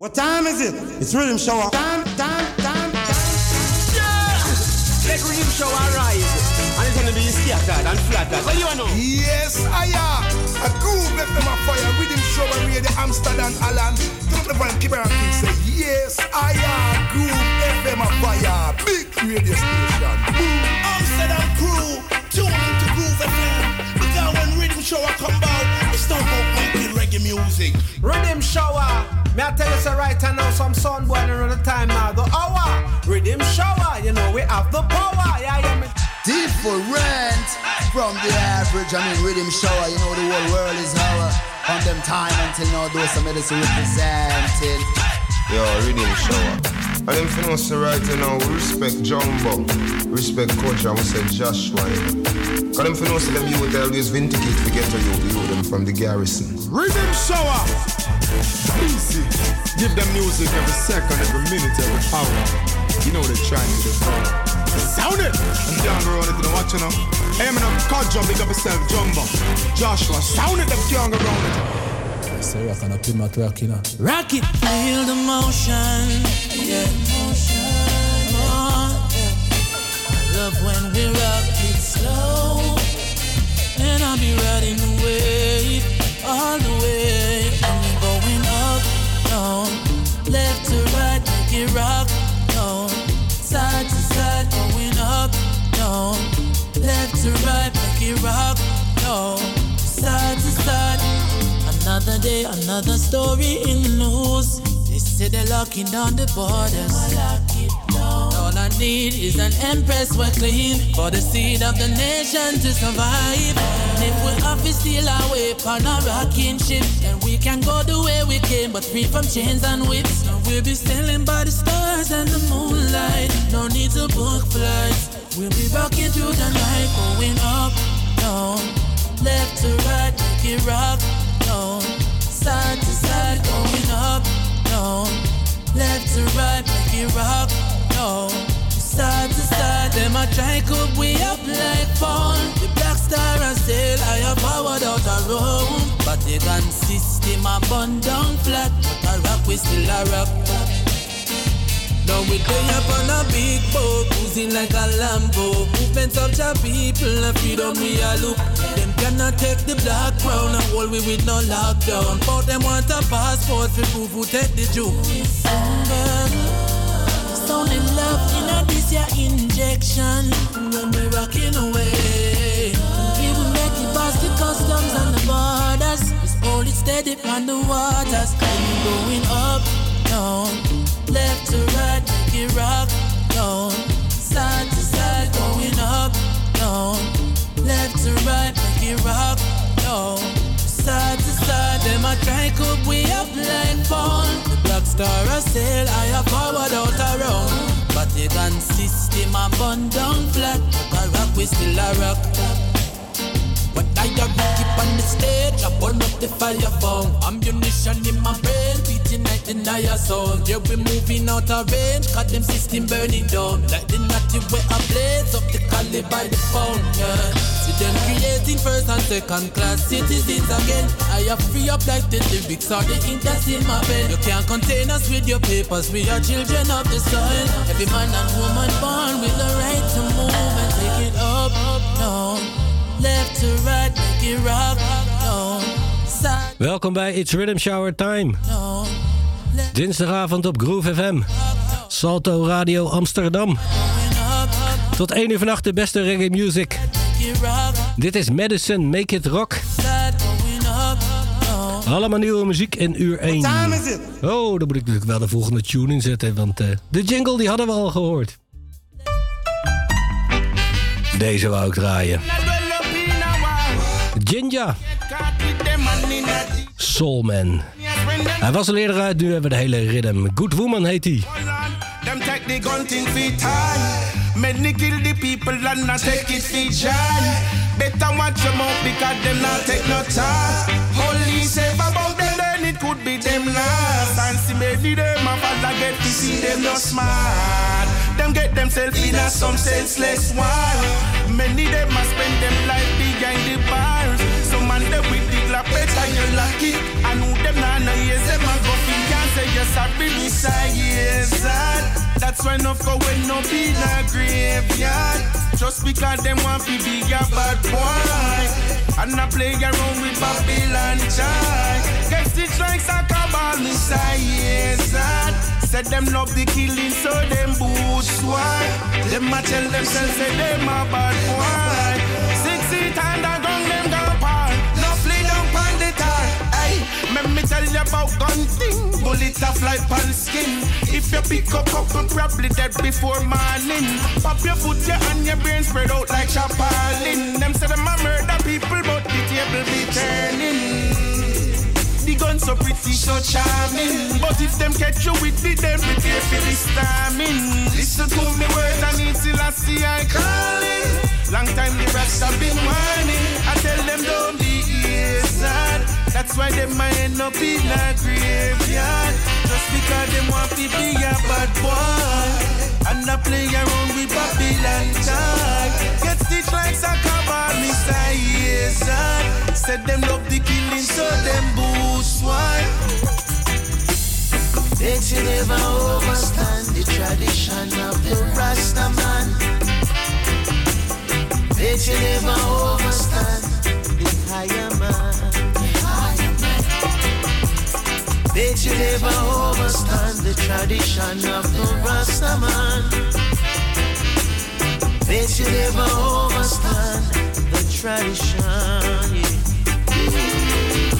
What time is it? It's rhythm show. Time, time, time, time. Yeah! Let rhythm show arise. And it's gonna be scattered and flattered. What do you know? Yes, I am. A groove left them a fire. Rhythm show and radio Amsterdam, Alan. Don't the van keep around and say, Yes, I am. Groove FM a fire. Big radio station. Boom. Amsterdam crew, tune into Groove FM. Because when rhythm show come out, it's not about making reggae music. Riddim shower. May I tell you so right now, some sun boy around the time now. The hour. Riddim shower. You know we have the power. Yeah, yeah. Me. Different from the average. I mean, riddim shower. You know the whole world is our. On them time until now, those some medicine representing. Yo, riddim shower. And them for us right now, we respect Jumbo, respect Coach, and we say Joshua. Cause them for us them you would always vindicate to get to you, you them from the garrison. Riddim shower. Easy. Give them music every second, every minute, every hour. You know they're trying to do Sound it! I'm down the road, you know what you know? Hey, I'm in a car jump, big up yourself, Jumbo. Joshua, sound it, them can't go round it. So rock on up in my twerk, you know. Rock it, feel the motion. Yeah. Oh, yeah. Love when we rock it slow. And I'll be riding the wave all the way. And we're going up, down, left to right, make it rock, down, side to side, going up, down, left to right, make it rock, down, side to side. Another day, another story in the news. They say they're locking down the borders. All I need is an empress we're clean for the seed of the nation to survive. And if we have to steal our way on a rocking ship, then we can go the way we came, but free from chains and whips. Now we'll be sailing by the stars and the moonlight. No need to book flights. We'll be rocking through the night, going up, down, left to right, make it rock, down, side to side, going up, left to right, to side. Them a try we up like. The black star a sail higher powered out a room, but system bun down flat. But a rock we still a rock. Now we day up on a big boat, cruising like a Lambo. Movements of the people and freedom we a look. Them cannot take the black crown and hold we with no lockdown. But them want a passport for proof who take the juke. It's only love in a this year injection when we rocking away. We will make it past the customs and the borders. Just hold it steady on the waters. And we going up, left to right, make it rock, side to side, going up, left to right, make it rock, side to side. A try we up. The star a sail higher forward out around. But the gun system a bun down flat. But a rock we still a rock. But I a keep on the stage, I burn up the fire phone. Ammunition in my brain, beating like the Naya sound. Yeah, we moving out of range, got them system burning down. Like the natty where I blaze up the cali by the pound, yeah. See them creating first and second class citizens again. I have free up like the lyrics or the ink that's in my pen. You can't contain us with your papers, we are children of the soil. Every man and woman born with the right to move and take it up, up, down. Left to right, make it rock, down. Side, Welkom bij It's Rhythm Shower Time. Dinsdagavond op Groove FM. Salto Radio Amsterdam. Tot 1 uur vannacht de beste reggae music. Make it rock, Dit is Medicine, Make It Rock. Allemaal nieuwe muziek in uur 1. Time is it? Oh, dan moet ik natuurlijk wel de volgende tune inzetten, want eh, de jingle die hadden we al gehoord. Deze wou ik draaien. Jinja, Soulman. Hij was al eerder uit, nu hebben we de hele rhythm. Good Woman heet hij. Them take the gun thing for time. Many kill the people and not take it for joy. Better watch them out because them not take no time. Holy say about them then it could be them last. And see maybe them a father get to see them no smart. Them get themselves in a some senseless war. Many them must spend them life behind the bars. Some man them with the glap better you lucky. I know them nah no yes them a go fi can't say you're sorry, me say yes, That's why no go when no be in a graveyard. Just because them want to be a bad boy. And I play around with Babylon child. Get stitch like soccer ball, me say yes, Said them love the killing, so them boots why. Them a tell themselves say them a bad boy. Six feet underground, them go par. No flee down on the tar. Hey, let me tell you about gun thing. Bullet a fly pan skin. If you pick up couple, probably dead before morning. Pop your foot, your and your brain spread out like chapalin. Them say them a murder people, but the table be turning. The gun so pretty, so charming. But if them catch you with the them prepare for the storming. Listen to me words, I need till I see I calling. Long time the rats have been whining. I tell them don't be easy. That's why them might end up in a graveyard. Just because them want to be a bad boy. And I play around with Babylon child. Get stitched like soccer ball, say yes, Said them love the killing, so them boost why. Bet you never overstand the tradition of the Rasta man. Bet you never overstand the higher man. Bet you never overstand the tradition of the Rasta man. Bet you never overstand the tradition. Yeah.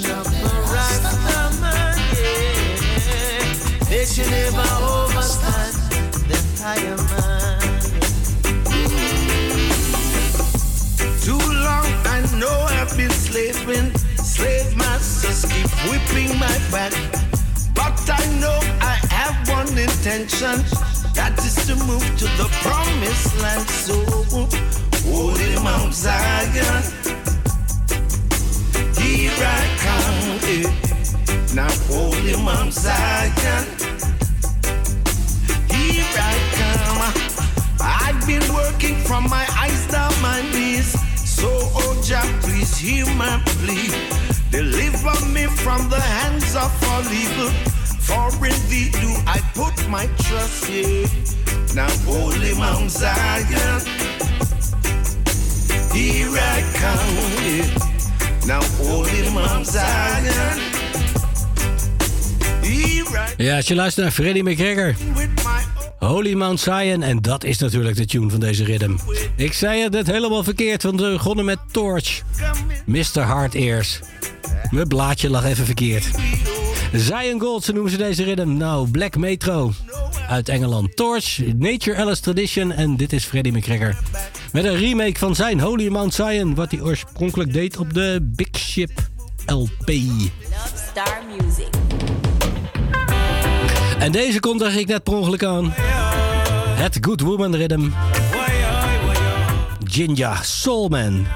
Yeah. Bet you never the. Too long I know I've been slaving. Slave masters keep whipping my back. But I know I have one intention. That is to move to the promised land. So. Here I come. eh. Now, holy Mount Zion. Here I come. I've been working from my eyes down my knees. So, oh Jah, please hear my plea. Deliver me from the hands of all evil. For in thee do I put my trust, yeah. Now, holy Mount Zion. Here I come, yeah. Ja, als je luistert naar Freddie McGregor. Holy Mount Zion. En dat is natuurlijk de tune van deze rhythm. Ik zei het net helemaal verkeerd, want we begonnen met Torch. Mr. Hard Ears. Mijn blaadje lag even verkeerd. Zion Gold, zo noemen ze deze rhythm. Nou, Black Metro uit Engeland. Torch, Nature Alice Tradition en dit is Freddie McGregor. Met een remake van zijn Holy Mount Zion, wat hij oorspronkelijk deed op de Big Ship LP. Love Star Music. En deze kondig ik net per ongeluk aan. Het Good Woman Rhythm. Jinja Soulman.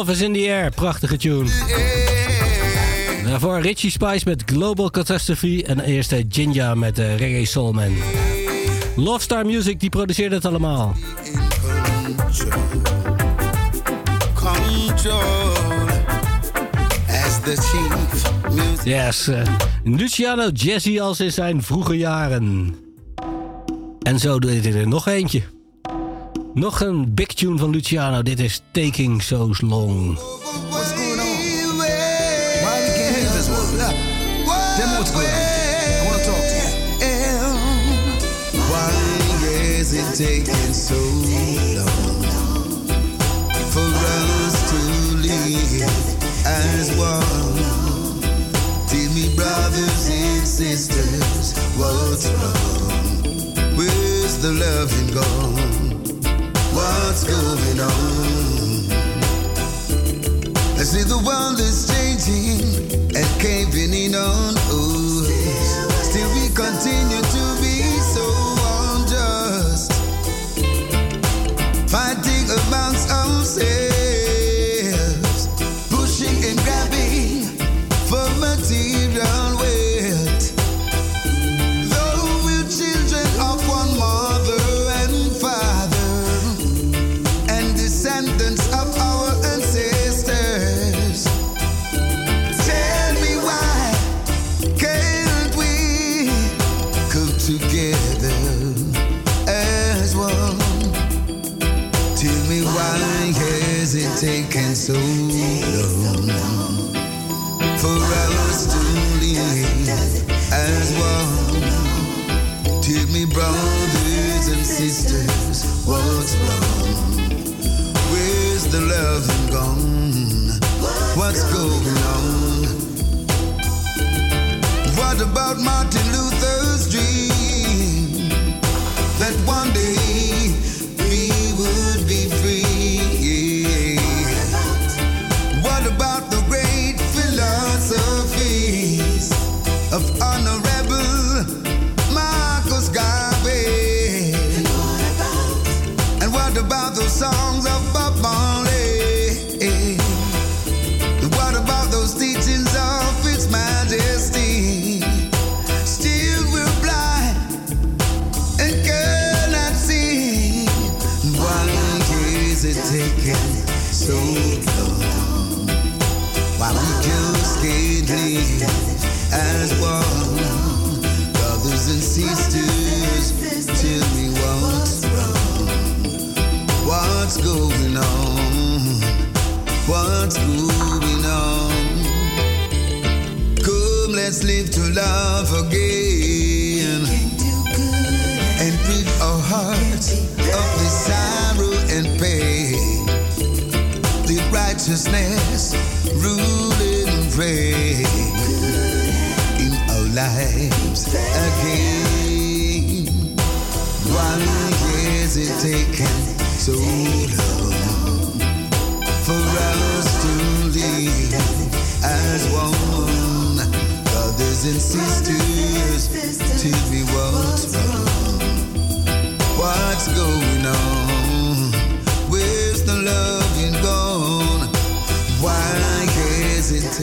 Love is in the air. Prachtige tune. Daarvoor Richie Spice met Global Catastrophe. En eerst Jinja met uh, Reggae Soulman. Love Star Music, die produceert het allemaal. Yes, uh, Luciano Jazzy als in zijn vroege jaren. En zo doet hij er nog eentje. Nog een big tune van Luciano. Dit is Taking So Long. What's going on? Why we can't hear this one? Tell me what's going on. I want to talk to you. Why is it taking so long for us to live as one? Tell me, brothers and sisters, what's wrong? Where's the loving gone? what's going on. See the world is changing. And caving in on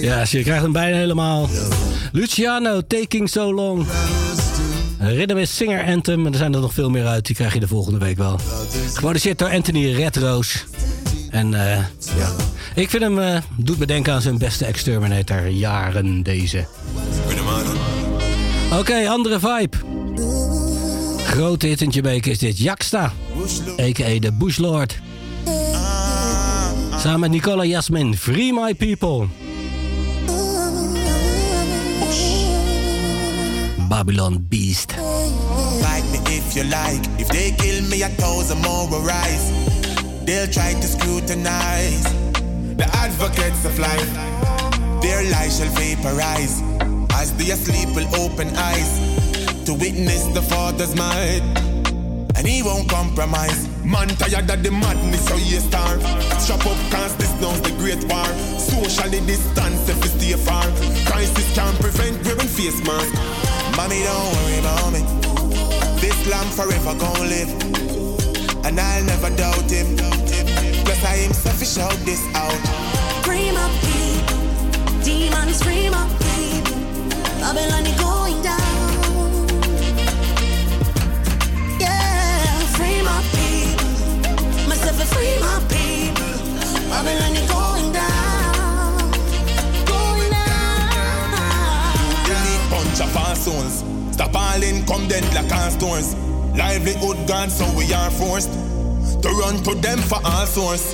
Ja, je krijgt hem bijna helemaal. Luciano, Taking So Long. Rhythm is Singer Anthem. En er zijn er nog veel meer uit. Die krijg je de volgende week wel. Geproduceerd door Anthony Redroos. En uh, ja. Ik vind hem, uh, doet me denken aan zijn beste Exterminator jaren deze. Oké, andere vibe. Grote hit in is dit. Jaksta. A.k.a. de Bushlord. Samen met Nicola Jasmin. Free My People. Babylon Beast. Me if you like. If they kill me, a thousand more will rise. They'll try to scrutinize the advocates of life. Their shall vaporize as asleep will open eyes to witness the Father's might. And he won't compromise. Man tired the madness, so. Strap up, this the great war. Socially distance if stay far. Crisis can't prevent wearing face. Mommy, don't worry about me. This lamb forever gon' live. And I'll never doubt him. Bless I himself, shout this out. Free my people, demons free my people. Babylon is going down. Yeah, free my people. Myself free my people. Babylon is going Stop all in, come dead like all stones. Livelihood gone, so we are forced to run to them for all source.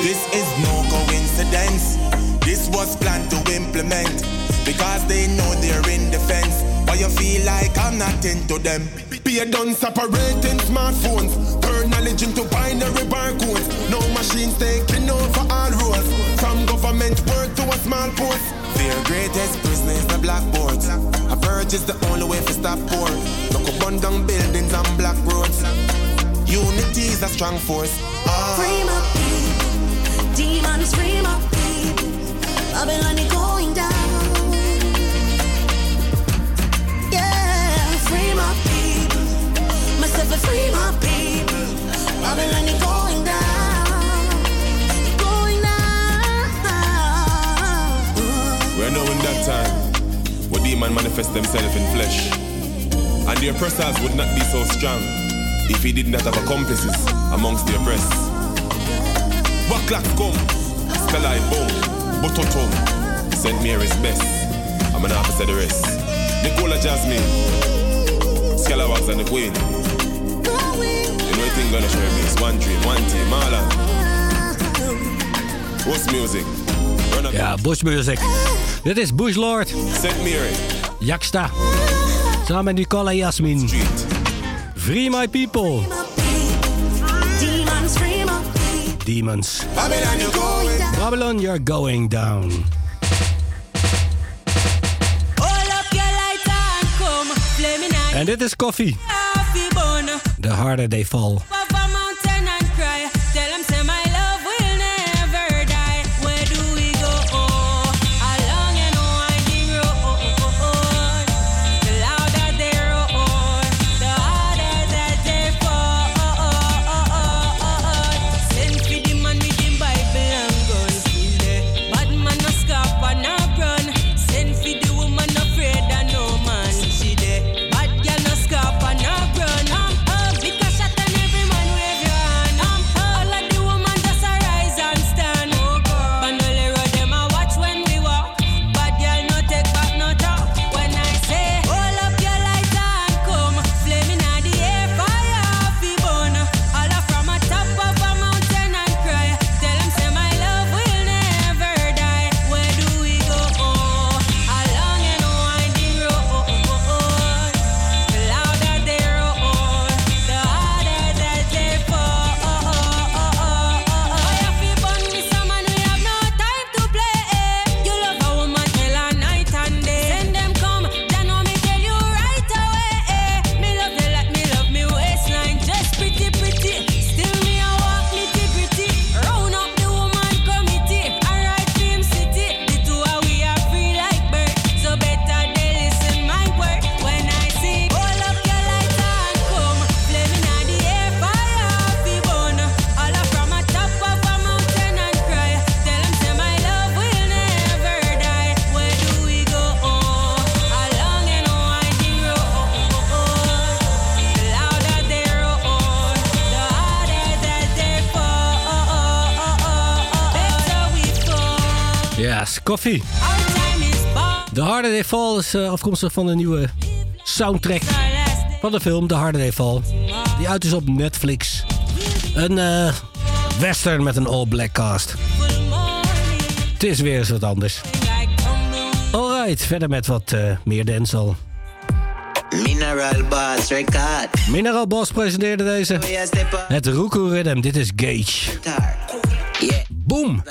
This is no coincidence. This was planned to implement because they know they're in defense. Why you feel like I'm not into them? Be a done separating smartphones. Turn knowledge into binary barcodes. No machines taking over all roles. From government work to a small post. Their greatest business, the blackboards. A purge is the only way to stop poor. Look up down buildings and black roads. Unity is a strong force. Ah. Free my people, demons free my people. Babylon is going down. Yeah, free my people. Myself free my people. Babylon is going down. Demons manifest themselves in flesh. And the oppressors would not be so strong if he did not have accomplices amongst the oppressed. Clocks come? Spell boom, Bototum, St. Mary's best. I'm the rest. Nicola Jasmine, and the Queen. Know what thing gonna share me? It's one dream, one team, Marla. What's music? Bush Music. Dit is Bush Lord. St. Mary. Jaksta. Samen met Nicola Jasmin. Free my people. Demons free my people. Demons. Babylon, you going down. Babylon, you're going down. En dit is koffie. The harder they fall. Is eh, afkomstig van de nieuwe soundtrack van de film The Harder They Fall. Die uit is op Netflix. Een eh, western met een all-black cast. Het is weer eens wat anders. Alright, verder met wat eh, meer dancehall. Mineral Boss Record. Mineral Boss presenteerde deze. Oh. Het Ruku Rhythm, dit is Gage. Boom!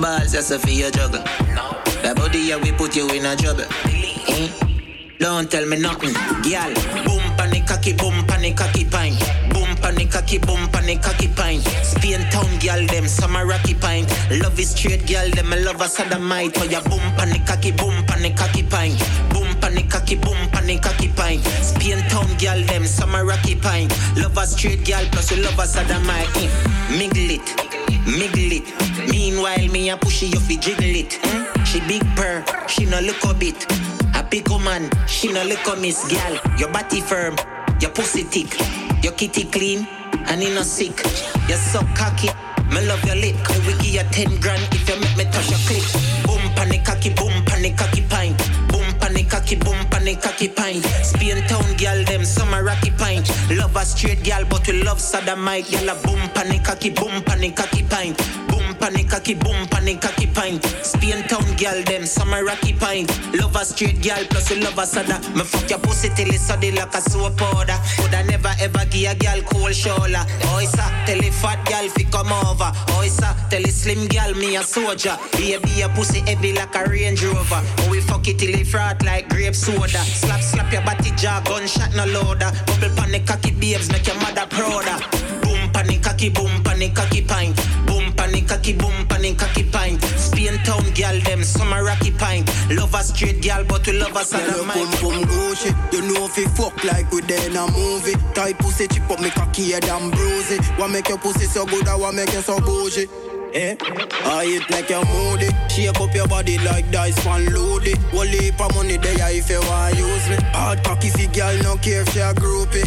Balls that's for your juggle. The body yeah, we put you in a trouble. Eh? Don't tell me nothing, girl. Boom panic cocky, boom panic cocky pine. Boom panic cocky, boom panic cocky pine. Spain town girl, them summer rocky pine. Love is straight girl, them a love a sodomite. Oh yeah, boom panic cocky, boom panic cocky pine. Boom panic cocky, boom panic cocky pine. Spain town girl, them summer rocky pine. Love a straight girl plus we love a sodomite. Mm. Miggle it, miggle it. Meanwhile, me a push you fi jiggle it. Mm. She big purr, she no look a bit. A big woman, she no look a miss gal. Your body firm, your pussy thick, your kitty clean and you no sick. You so cocky. Me love your lick. We give you 10 grand if you make me touch your click. Boom, panic, cocky, boom, panic, cocky, pine. Cocky, boom, panic, cocky, pine. Spain town girl, them summer rocky pine. Love a straight girl, but we love sodomite. Girl, a boom, panic, cocky, boom, panic, cocky, pine. Boom, panic, cocky, boom, panic, cocky, pine. Spain town girl, them summer rocky pine. Love a straight girl, plus we love a soda. Me fuck your pussy till it's soddy like a soap powder. Woulda never ever give a girl cold shoulder. Oh, it's a tell a fat girl fi come over. Oh, it's a tell a slim girl me a soldier. Baby, your pussy heavy like a Range Rover. Oh, we fuck it till it frat like grape soda. Slap, slap your body jaw, gunshot no loader. Bubble pan the cocky babes, make your mother prouder. Boom pan cocky, boom pan the cocky pine. Boom pan the cocky, boom pan the cocky pine. Spain town girl, them summer rocky pine. Love a straight girl, but we love a Girl, you sodomite. pum pum Gucci You know if you fuck like we there in a movie Tight pussy chip up me cocky head and bruise it What make your pussy so good I what make you so bougie Eh? I eat like you're moody Shake up your body like dice pan loady Whole heap of money there if you want use me Hard cocky fi girl no care if she a groupie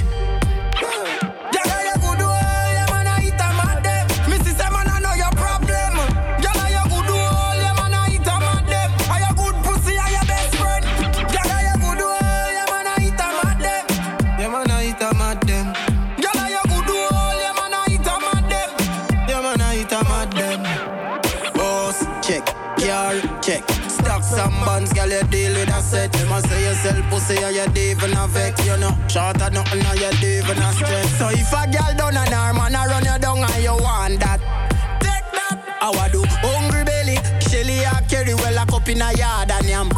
and bonds, girl, you deal with a set. Them a say you sell pussy and you even a vex, you know. Short of nothing and you dey even a stress. So if a girl done an arm and a run you down and you want that, take that. I wa do hungry belly. Shelly a carry well a cup in a yard and yam.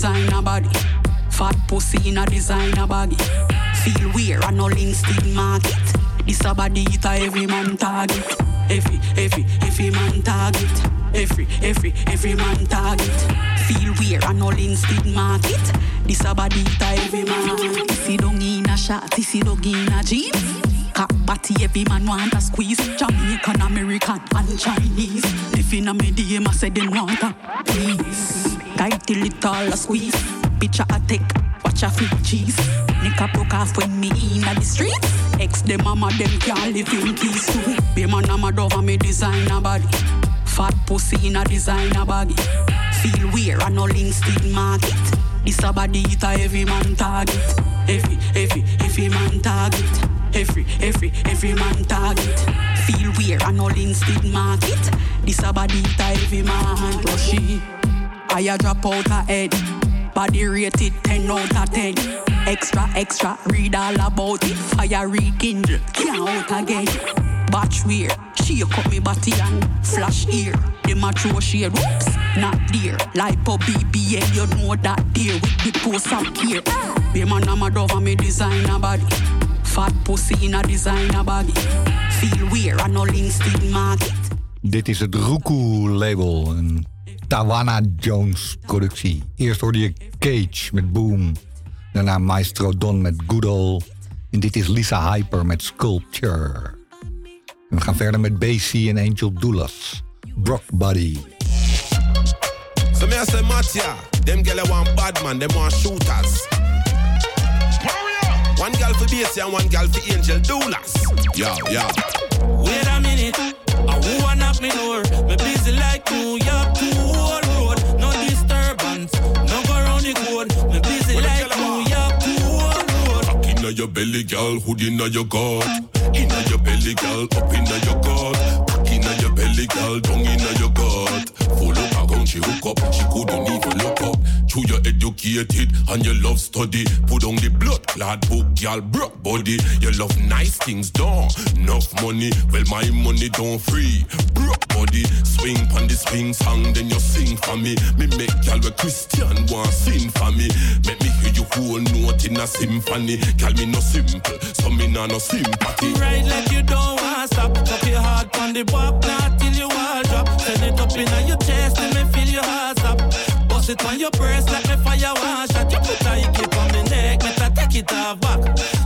Designer body. Fat pussy in a designer baggy. Feel weird and no still market. This a body it every man target. Every, every, every man target. Every, every, every man target. Feel weird and no still market. This a body it every man. If you don't in a shot, if you don't in a jeans. Cock body, every man want a squeeze. Jamaican, American, and Chinese. If in a medium, I say them want a please. Tight till it all a squeeze. Picture a take, watch a flip cheese. Nick a broke off when me in the streets. Ex them mama them can't live in peace. Be man I'm a me designer body. Fat pussy in a designer baggy. Feel weird and no link still market. This a body it a every man target. Every, every, every man target. Every, every, every man target. Feel weird and link still market. This a body a every man rushy. I a drop out a head. Body rated 10 out of 10. Extra, extra, read all about it. Fire rekindle, can't out again. Batch weird, she cut me body and flash ear. Them a throw shade, whoops, not dear. Lipo BBL, you know that dear with the post up here. Be man, I'm a dove and me designer body. Fat pussy in a designer baggy. Feel weird and no link still market. Dit is het Ruku label, een Tawana Jones productie. Eerst hoorde je Cage met Boom. Daarna Maestro Don met Good Ol. En dit is Lisa Hyper met Sculpture. En we gaan verder met BC en Angel Doulas. Brock Buddy. So me I say Mattia, them gyal want bad man, them want shooters. One girl for BC and one girl for Angel Doolas. Yo, yo. Wait a minute, I want knock me door? Me busy like New York to whole road. No disturbance, no go round the code. Me busy like New York to whole road. Cock inna your belly, girl, hood inna your gut. Inna your belly, girl, up inna your gut. Cock inna your belly, girl, down inna your gut. Full up she hook up. She couldn't even look up. True, you educated and you love study. Put on the blood clad book, y'all broke body. You love nice things, don't enough money. Well, my money don't free. Broke body, swing on the swing song, then you sing for me. Me make y'all a Christian want sing for me. Make me hear you whole note in a symphony. Call me no simple, so me nah no sympathy. Right like you don't want stop. Tuck your heart on the bop, not till you all drop. Send it up in your chest, your stop. Bust it on your breast like me fire one shot. You put a keep on me neck, make I take it off back.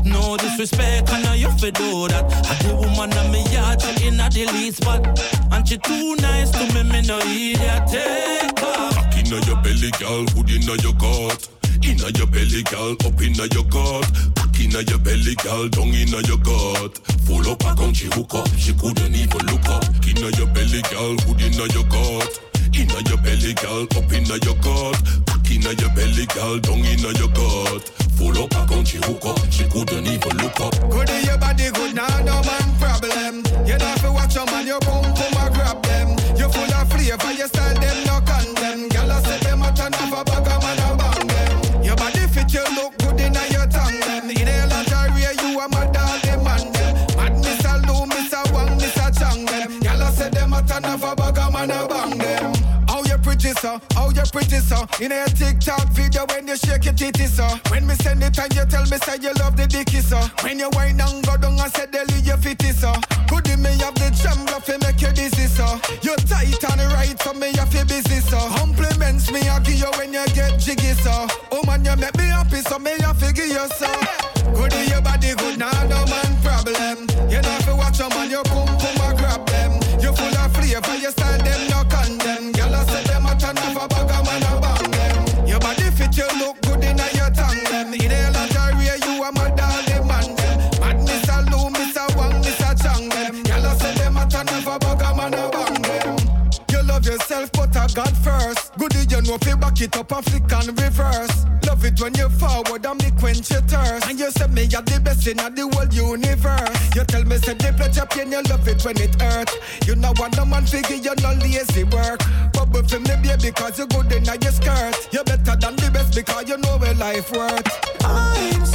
No disrespect, I know you do that. I the woman on me yard, she in the lead spot. And she too nice to me, me no idiot. Take off. Cock inna your belly, girl, hood inna your gut. Inna your belly, girl, up inna your gut. Cock inna your belly, girl, down inna your gut. Full up a gun, she hook up, she couldn't even look up. Inna your belly, girl, hood inna your gut. Inna your belly, girl, up inna your gut. Cock inna your belly, girl, down inna your gut. Full up a gun, she hook up, she couldn't even look up. Good in your body, good, nah, no man problem. You don't have to watch your man, your boom, boom, I grab them. You full of flavor, your style, them no so? How you pretty, so? In a TikTok video when you shake your titty, so. When me send it and you tell me say you love the dicky, so. When you whine and go down and say deli you fit it, so. Could me have the jam fi make you dizzy, so. You tight and right, so me have to busy, so. Compliments me I give you when you get jiggy, so. Oh man, you make me happy, so me have to give you, so. Good your body, good, nah, no man problem. You know fi watch your man, you God first. Good, you know you back it up and flick and reverse. Love it when you forward and me quench your thirst. And you say me you're the best in the whole universe. You tell me say the pleasure pain, you love it when it hurt. You know what no man figure, you no lazy work. Bubble for me, baby, because you good in your skirt. You're better than the best because you know where life worth. I'm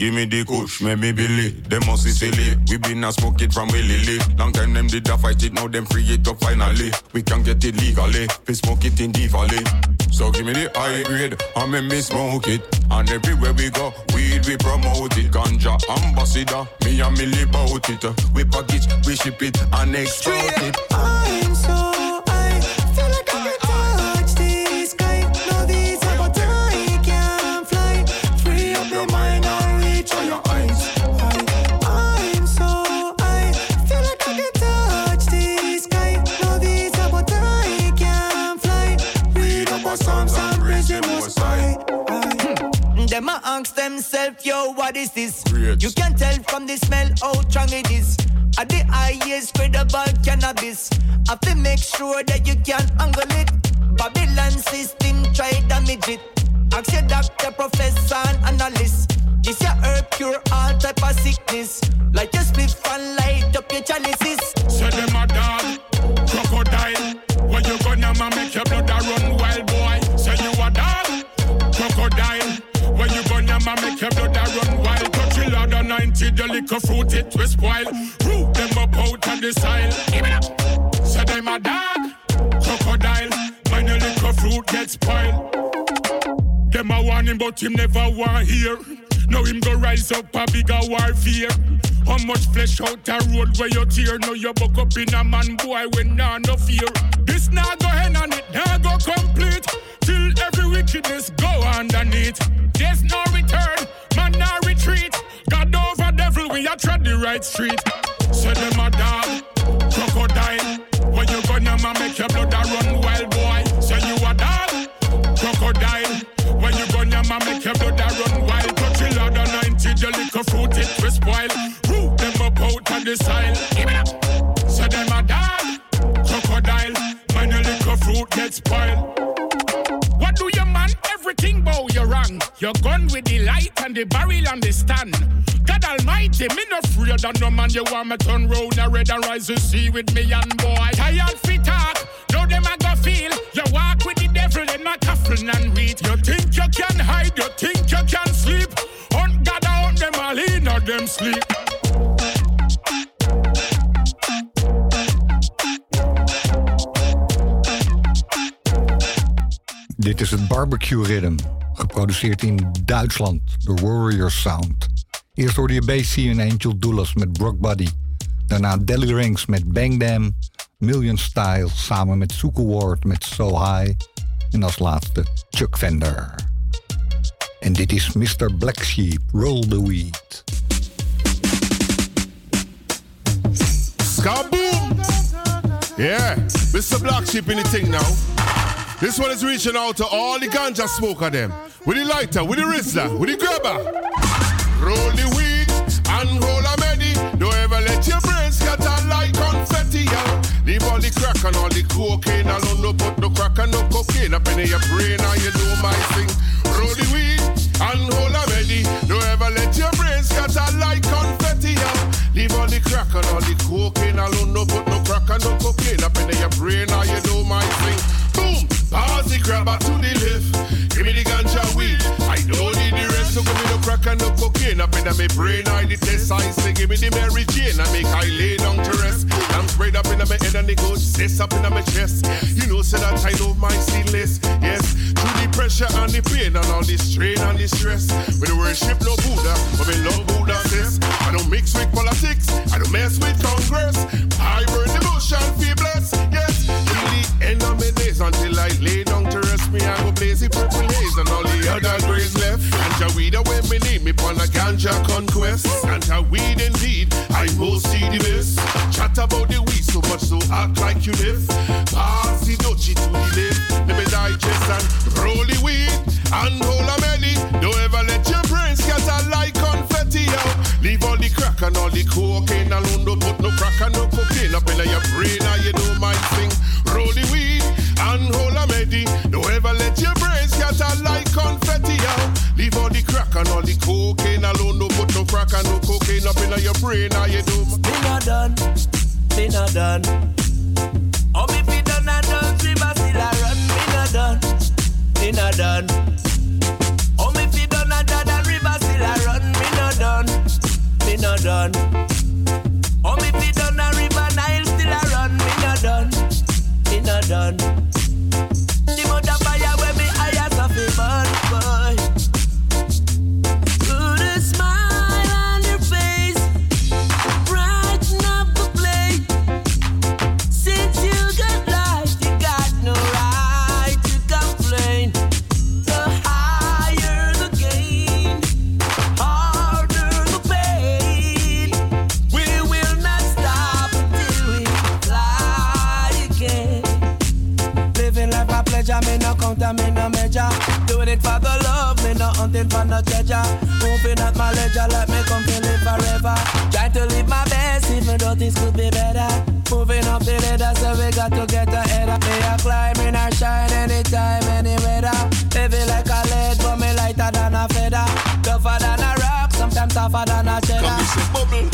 give me the kush, make me Billy. Them be silly. We been a smoke it from Lee. Long time them did a fight it, now them free it up finally. We can get it legally. We smoke it in the valley. So give me the high grade, and make me smoke it. And everywhere we go, weed we promote it. Ganja ambassador, me and Millie out it. We package, we ship it, and export it. I'm so yo, what is this? You can tell from the smell how strong it is. At the highest credible cannabis. Have to make sure that you can angle it. Babylon system try damage it. Ask your doctor, professor, and analyst. This your herb cure all type of sickness. Like your spliff and light up your chalices. Say them a dog, 90, the fruit it will spoil. Root them up out of the soil. Give it them a dog, crocodile. When your liquor fruit get spoiled. Them a warning, but him never want hear. Now him go rise up a bigger warfare. How much flesh out a road where you tear? Now you buck up in a man boy when nah no fear. This nah go hen and it nah go complete. Till every wickedness go underneath. There's no return, man nah retreat. God over we a tread the right street. Say them a dog, crocodile. When you gonna ma make your blood a run wild, boy. Say you a dog, crocodile. When you gonna ma make your blood a run wild. Touch your ladder 90, your liquor fruit it will spoil. Root them up out of the side. Give it up. Say them a dog, crocodile. When your liquor fruit gets spoiled. Gun with the light and the barrel and the stand. God Almighty, me no afraid of no man. You want me turn round a red and rise to see with me and boy. Tired fit talk, know them I go feel. You walk with the devil in my coffin and read. You think you can hide, you think you can sleep. Hunt God out them all in or them sleep. Dit is het Barbecue Rhythm, geproduceerd in Duitsland door Warrior Sound. Eerst hoorde je BC en Angel Doulas met Brock Buddy. Daarna Deli Rings met Bang Dam, Million Style samen met Soek Ward met So High. En als laatste Chuck Vender. En dit is Mr. Black Sheep, Roll the Weed. Skaboom! Yeah, Mr. Black Sheep in the thing now. This one is reaching out to all the ganja smoker them. With the lighter, with the rizzler, with the grabber. Roll the weed and roll a medi. Don't ever let your brain scatter like confetti, yo. Leave all the crack and all the cocaine alone. No put no crack and no cocaine up in your brain and you know my thing. Roll the weed and roll a medi. Don't ever let your brain scatter like confetti, yo. Leave all the crack and all the cocaine alone. No put no crack and no cocaine up in your brain and you know! The grabber to the left. Give me the ganja weed. I don't need the rest, so give me no crack and no cocaine up in my brain. I the test I say, give me the Mary Jane. I make I lay down to rest. I'm sprayed up in my head and the good sis up in my chest. You know, say that I love my seedless. Yes, through the pressure and the pain and all the strain and the stress. We don't worship no Buddha, but we love Buddha sis. I don't mix with politics. I don't mess with Congress. I burn the bush and feel blessed. Yes, till the end of my days until I lay down to rest me. I go blaze the purple haze and all the other grays left. Ganja weed oh, away me need me on a ganja conquest. Ganja weed indeed, I will see the best. Chat about the weed so much so act like you live. Pass the dutchie to the left. Let me digest and roll the weed and hold a many. Don't ever let your brain scatter like confetti out. Leave all the crack and all the cocaine alone. Don't put no crack and no cocaine up in your brain. Now you know my thing. Roll the weed and hold a medi. Don't ever let your brain scatter like confetti out. Leave all the crack and all the cocaine alone. Don't put no crack and no cocaine up in your brain. Now you know. Me not done, me not done. Oh, me fi done and done, still a run. Me not done, me not done. Oh, me fi done and done, river still a run. Me not done, me not done. Hunting for no treasure. Moving at my leisure, let me come to live forever. Trying to live my best, even though things could be better. Moving up the ladder, so we got to get ahead. Me a climbing or shine anytime, any weather. Heavy like a lead, but me lighter than a feather. Tougher than a rock, sometimes tougher than a cheddar. Come this bubble,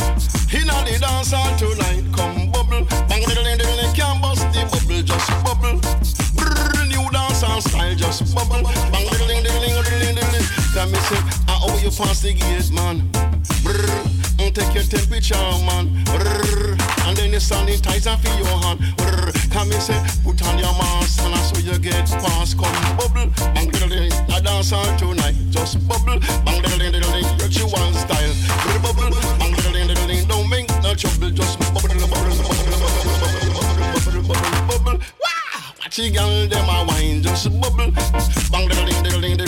inna the dance hall tonight. Come bubble, bang diddle diddle can't bust the bubble, just bubble. Brrr, new dance style, just bubble. Bang diddle diddle diddle time me I owe you past the gate, man. Brrr, and take your temperature, man. Brrr, and then you sanitizer for your hand. Brrr, come and say, put on your mask, and so you get past. Come bubble, bang, diddle, I dance all tonight. Just bubble, bang, diddle, diddle, you one style. Brrr, bubble, bang, diddle, diddle, don't make no trouble. Just bubble, bubble, bubble, bubble, bubble, bubble, bubble. Wow, watch you girl, them a wine, just bubble, bang, diddle, diddle, diddle.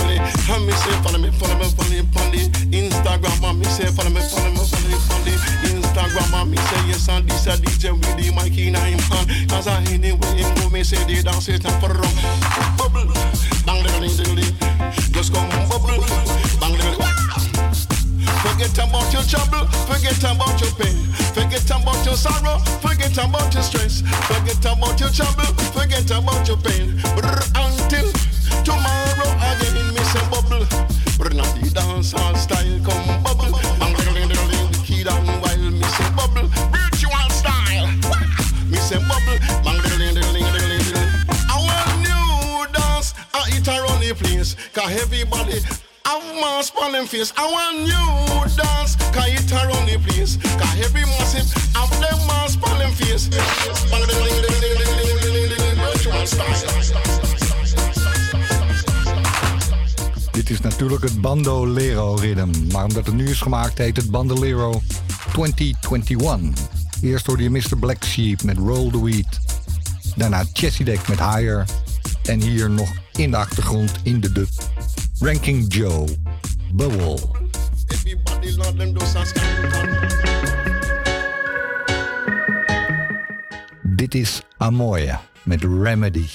And me say follow me, follow me, follow me on the Instagram. And me say follow me, follow me, follow me on the Instagram. And me say yes and this a DJ with the mic in him hand. Cause I anyway him go me say they dance it for wrong. Bubble, bang diddle ding. Just come bubble, bang diddle ding. Forget about your trouble, forget about your pain, forget about your sorrow, forget about your stress, forget about your trouble, forget about your pain. Brr, until tomorrow dancehall style come bubble. And wiggling key down bubble. Virtual style. Bubble. Man, Our new dance, I eat around the place. Everybody have mass on them face. I want new dance, cause it around the place. Every massive have them on them face. Virtual style. Het is natuurlijk het Bandolero Riddem, Maar omdat het nu is gemaakt, heet het Bandolero 2021. Eerst hoorde je Mr. Black Sheep met Roll the Weed. Daarna Chessy Deck met Higher. En hier nog in de achtergrond in de dub. Ranking Joe, Bubble. Dit is Amoya met Remedy.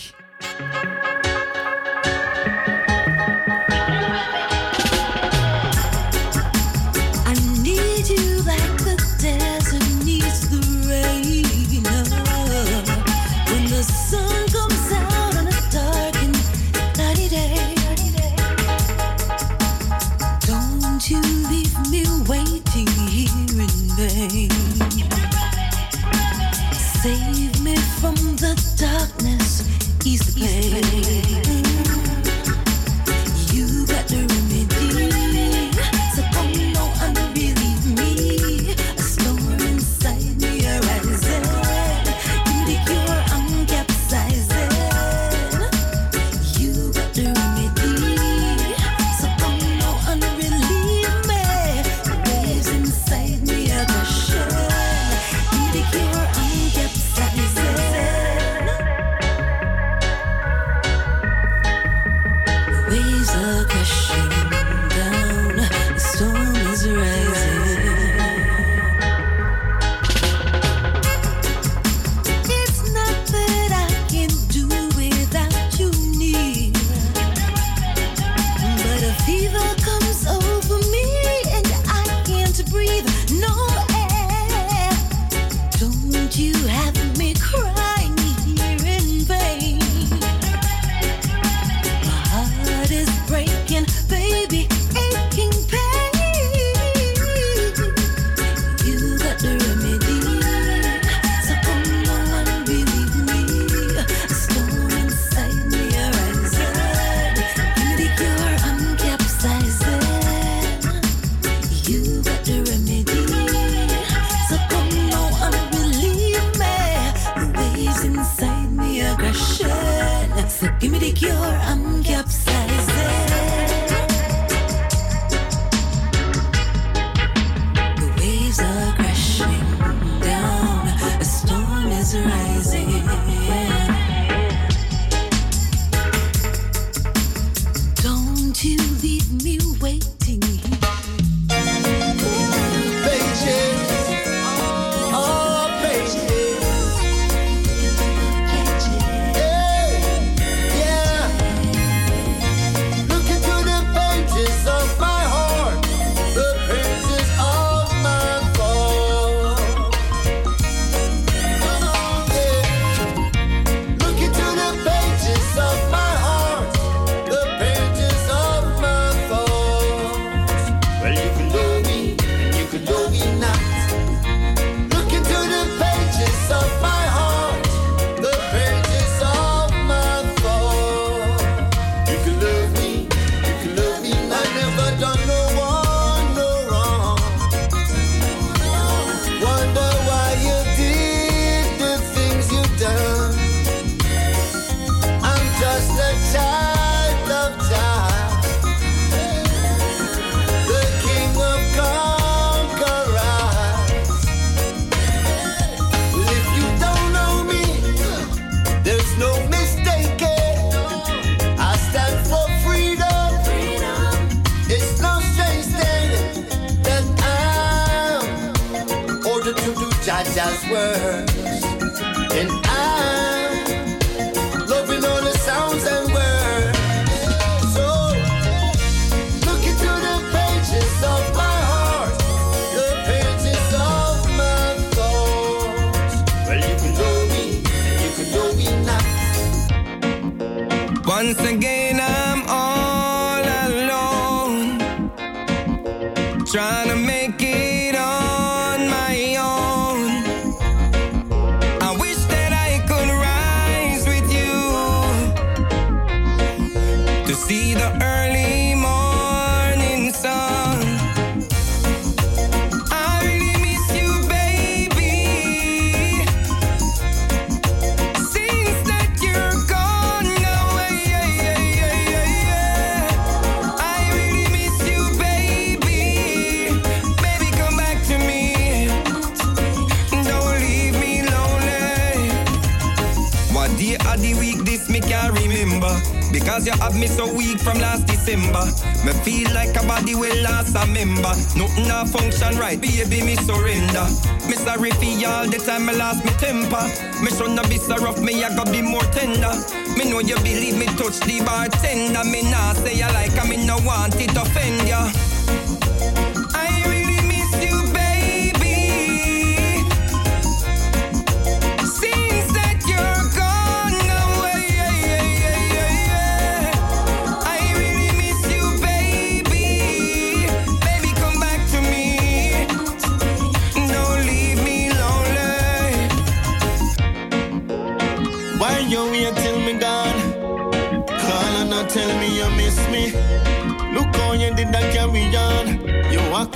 From last December. Me feel like a body will last a member. Nothing a function right, baby, me surrender. Me sorry for all the time I lost me temper. Me shouldn't be so rough, me I gotta be more tender. Me know you believe me touch the bartender. Me nah say you like, I me no want it to offend ya.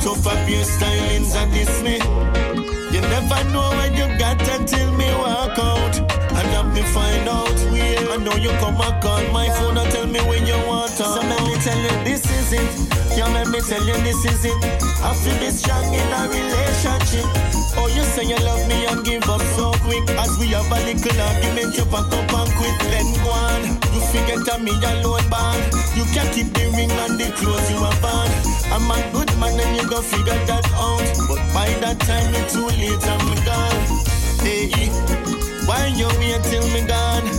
Off up your stylings and diss me. You never know when you got until me walk out. And up me find out where. I know you come and call my phone and tell me when you want to. So let me tell you this is it. Yeah, let me tell you this is it. I feel be strong in a relationship. Oh, you say you love me and give up so quick. As we have a little argument, you pack up and quit. Then go on. You forget that me alone band. You can't keep the ring and the clothes you have on. I'm a good man and you go figure that out. But by that time it's too late, I'm gone. Hey, why you wait till me gone?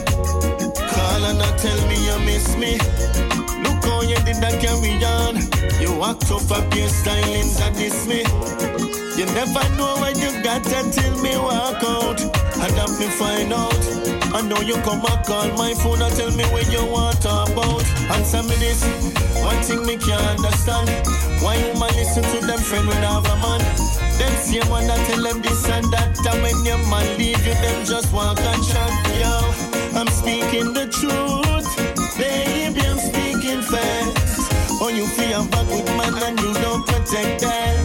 Call and not tell me you miss me. How you did that carry on. You walked off up your stylings and diss me. You never know what you got until me walk out. And that me find out. I know you come and call my phone and tell me what you want about. Answer me this. One thing me can't understand. Why you man listen to them friend have a man? Them same one that tell them this and that. And when your man leave you, them just walk and chat. Yo, I'm speaking the truth. Facts. Oh, you feel a good man and you don't protect that.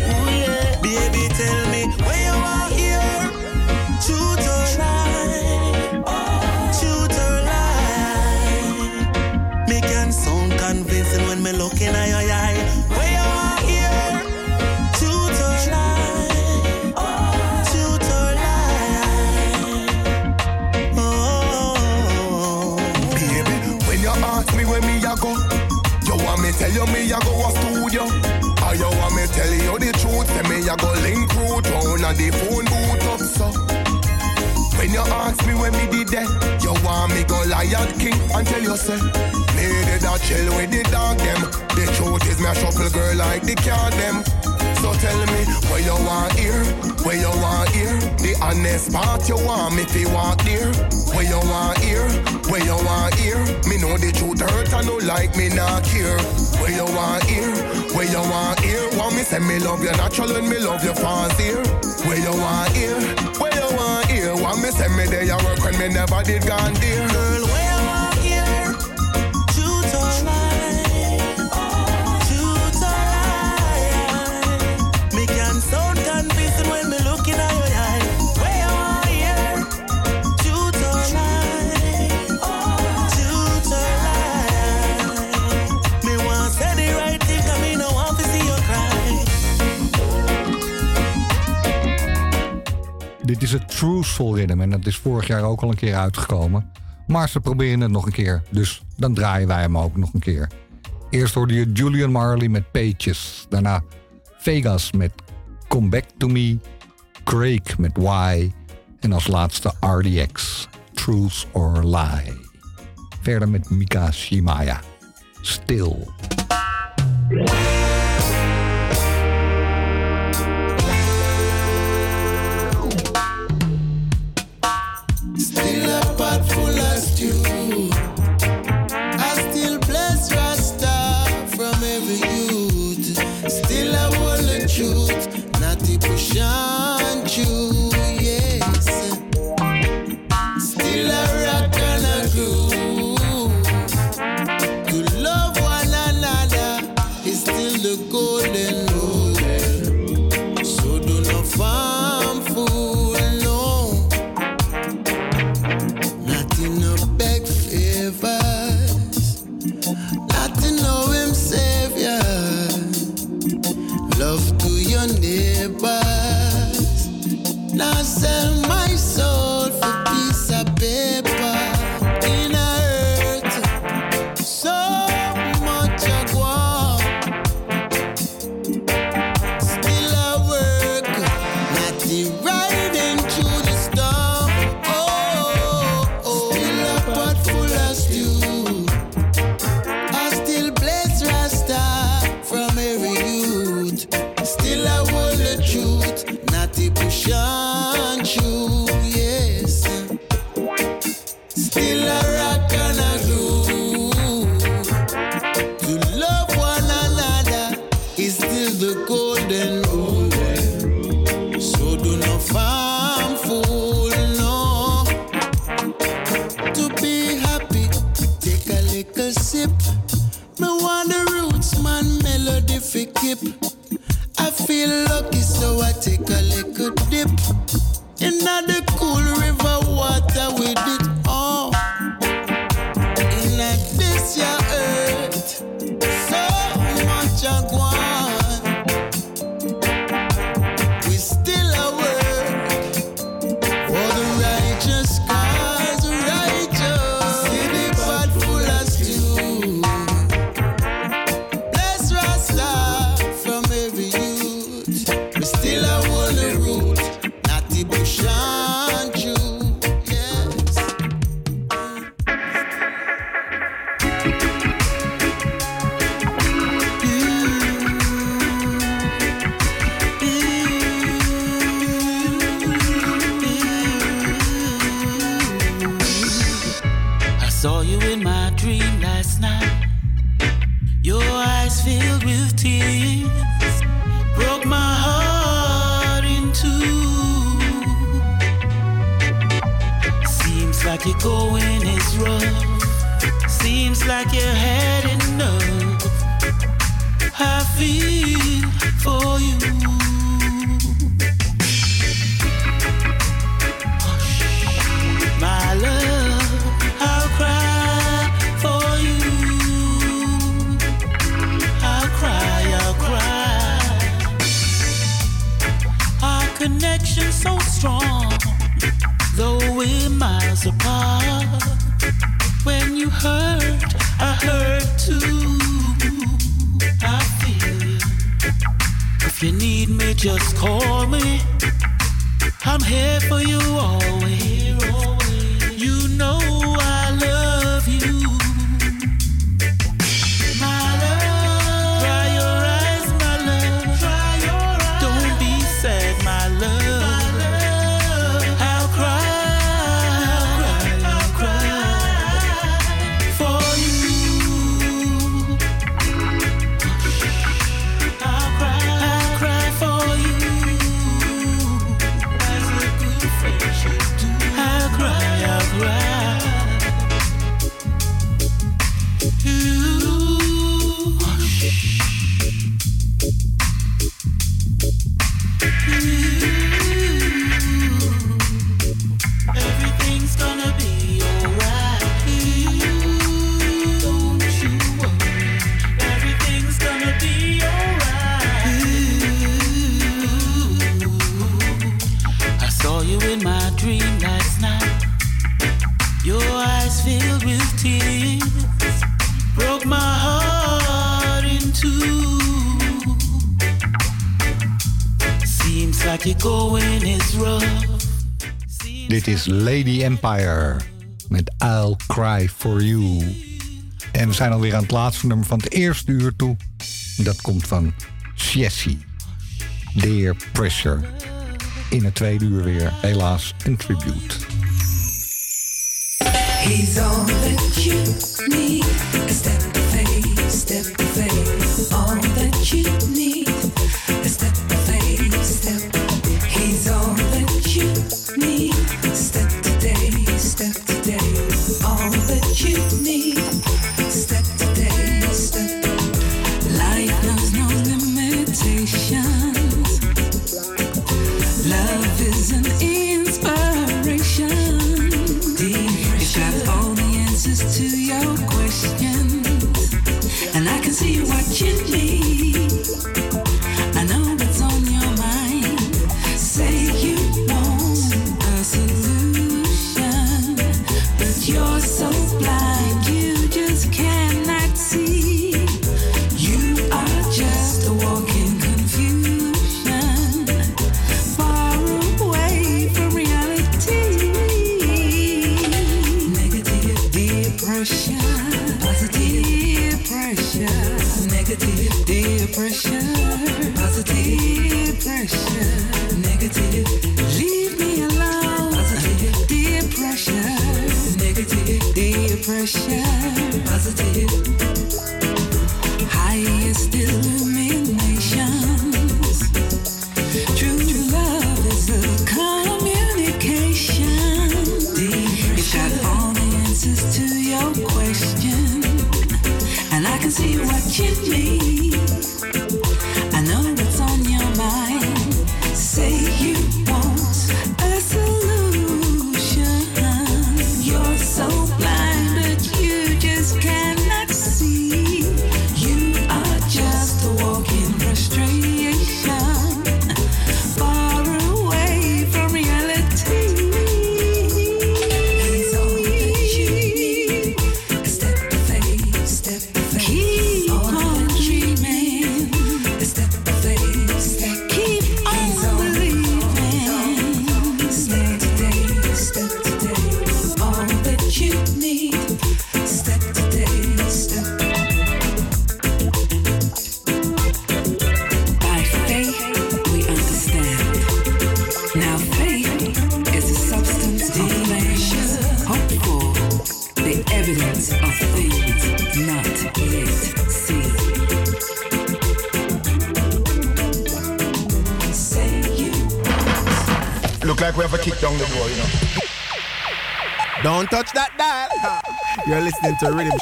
Ooh, yeah. Baby, tell me where you are here. Truth or lie? Truth or lie? Me can sound convincing when me looking at your the phone boot up so. When you ask me when me did that, you want me go Lion King and tell you say, me did a chill with the dog them. The truth is me a shuffle girl like the cat them. So tell me where you want here, where you want here. The honest part you want me fi walk there. Where you want here, where you want here. Me know the truth hurt and no like me not care. Where you want here, where you want here. Want me say me love you natural and me love you here. Where you want here, where you want here. Want me say me there you work when me never did gone there. Dit is het Truthful Rhythm en dat is vorig jaar ook al een keer uitgekomen. Maar ze proberen het nog een keer, dus dan draaien wij hem ook nog een keer. Eerst hoorde je Julian Marley met Pages. Daarna Vegas met Come Back To Me. Craig met Why. En als laatste RDX, Truth or Lie. Verder met Mika Shimaya. Stil. Still Empire met I'll Cry For You. En we zijn alweer aan het laatste nummer van het eerste uur toe. Dat komt van Jessie. Dear Pressure. In het tweede uur weer, helaas, een tribute. He's you. shine.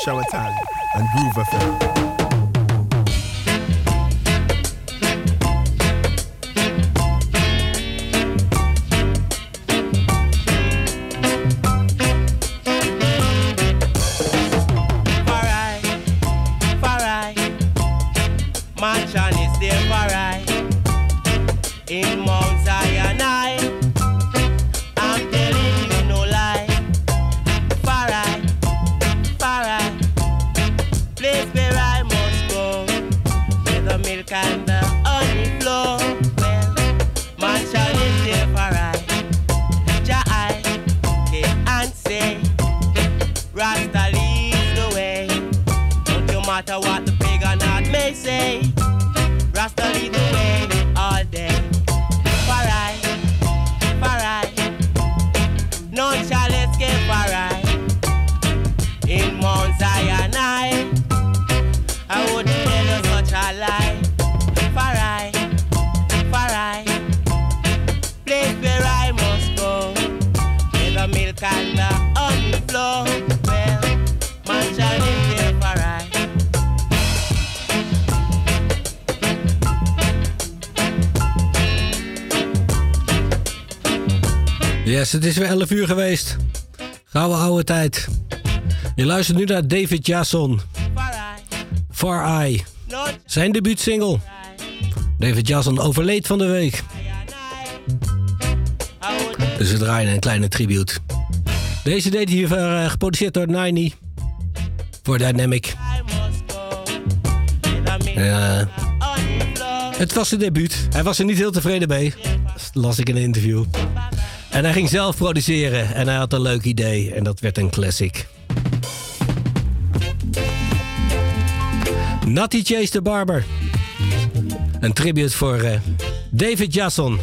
show at. het is weer 11 uur geweest. Gouden oude tijd. Je luistert nu naar David Jason. Far Eye. Zijn debuutsingle. David Jason overleed van de week. Dus we draaien een kleine tribute. Deze deed hier uh, geproduceerd door Nine e. voor Dynamic. Uh, het was zijn debuut. Hij was er niet heel tevreden mee. Dat las ik in een interview. En hij ging zelf produceren en hij had een leuk idee en dat werd een classic. Natty Chase the Barber. Een tribute voor eh, David Jasson.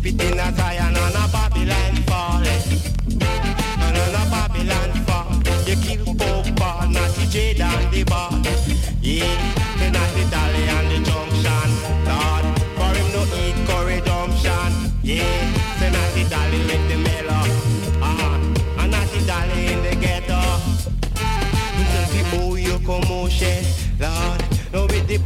Slip it in a Zion and a Babylon falling. And on a Babylon fall, you kill Pope Paul, not the Jade and the bar. Yeah, the not the Dolly and the junction, Lord. For him no eat curry. Yeah, the Dolly with the mellow. Ah, and Dolly in the ghetto. Oh you commotion, Lord. Now with the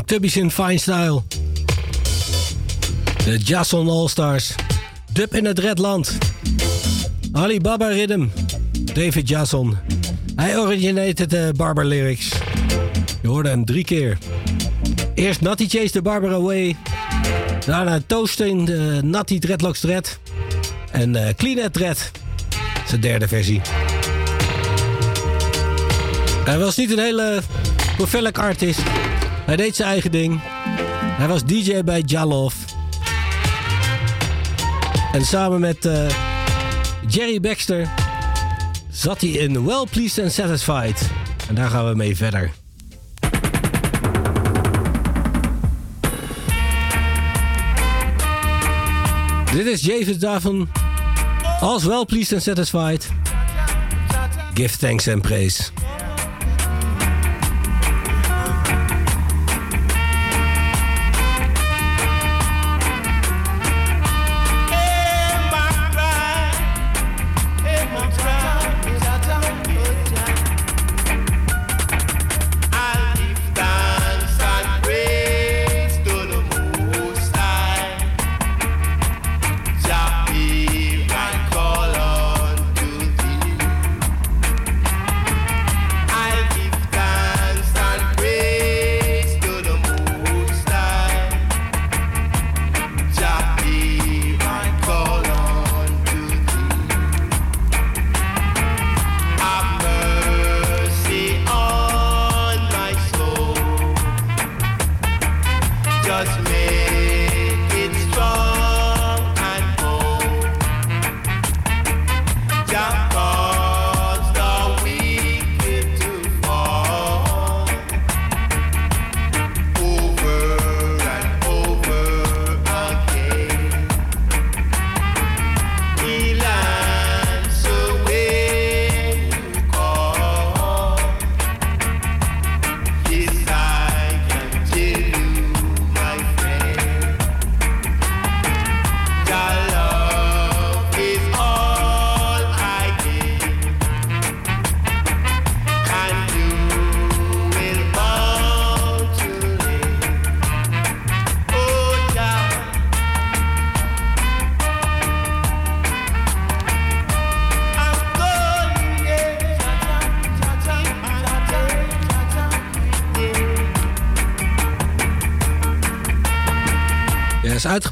Tubby's in fine style. De Jason All-Stars. Dub in het Redland. Alibaba Rhythm. David Jason. Hij origineerde de Barber lyrics. Je hoorde hem drie keer. Eerst Natty Chase the Barber Away. Daarna Toasting de Natty Dreadlocks Dread. En eh Clean Dread. Zijn derde versie. Hij was niet een hele prolific artist. Hij deed zijn eigen ding. Hij was DJ bij Jalov. En samen met eh, Jerry Baxter zat hij in Well Pleased and Satisfied. En daar gaan we mee verder. Dit is Javis Davon. Als Well Pleased and Satisfied. Give thanks and praise.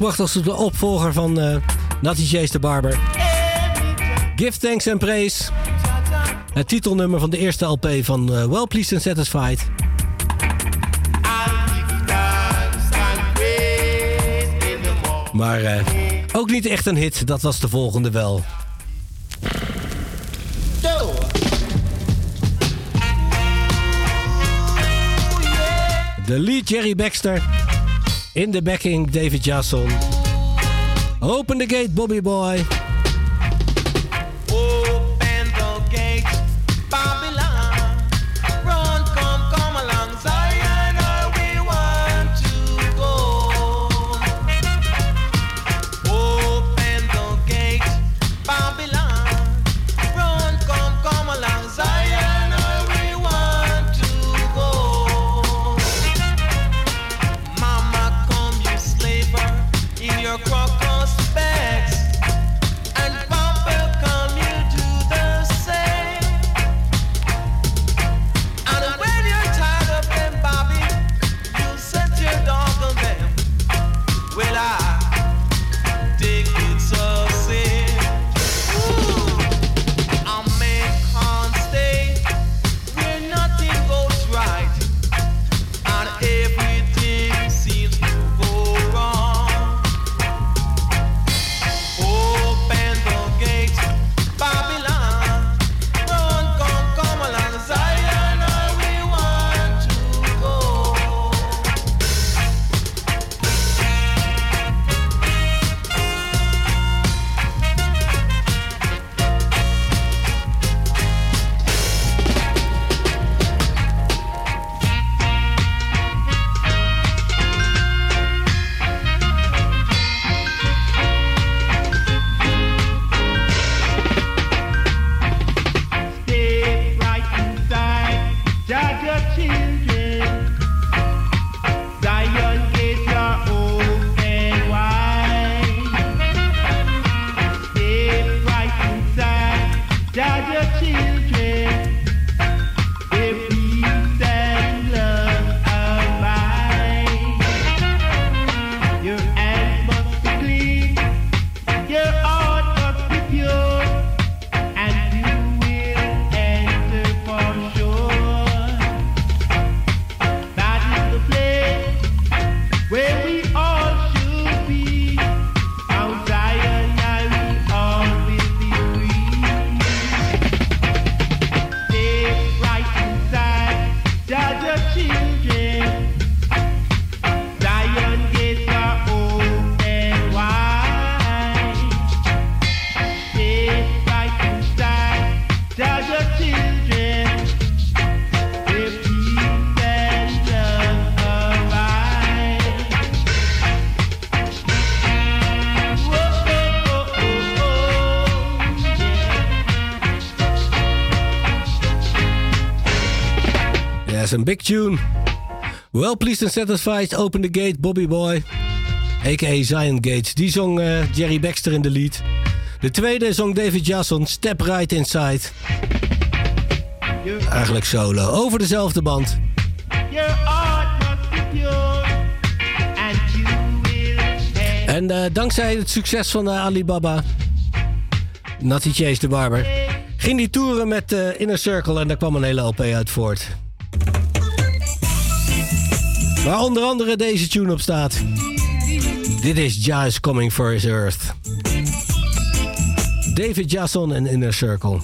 Uitgebracht als de opvolger van eh Natty Chase de Barber. Give Thanks and Praise. Het titelnummer van de eerste LP van eh, Well Pleased and Satisfied. Maar eh, ook niet echt een hit, dat was de volgende wel. De lead Jerry Baxter. In de backing David Jahson. Open the gate Bobby Boy. Een big tune. Well pleased and satisfied, open the gate, Bobby Boy. A.k.a. Zion Gates. Die zong eh, Jerry Baxter in de lead. De tweede zong David Jason, Step Right Inside. Eigenlijk solo, over dezelfde band. En eh, dankzij het succes van eh, Alibaba, Natty Chase de Barber, ging die toeren met Inner Circle en daar kwam een hele LP uit voort. Waar onder andere deze tune op staat. Dit is is Coming for His Earth. David Jason en Inner Circle.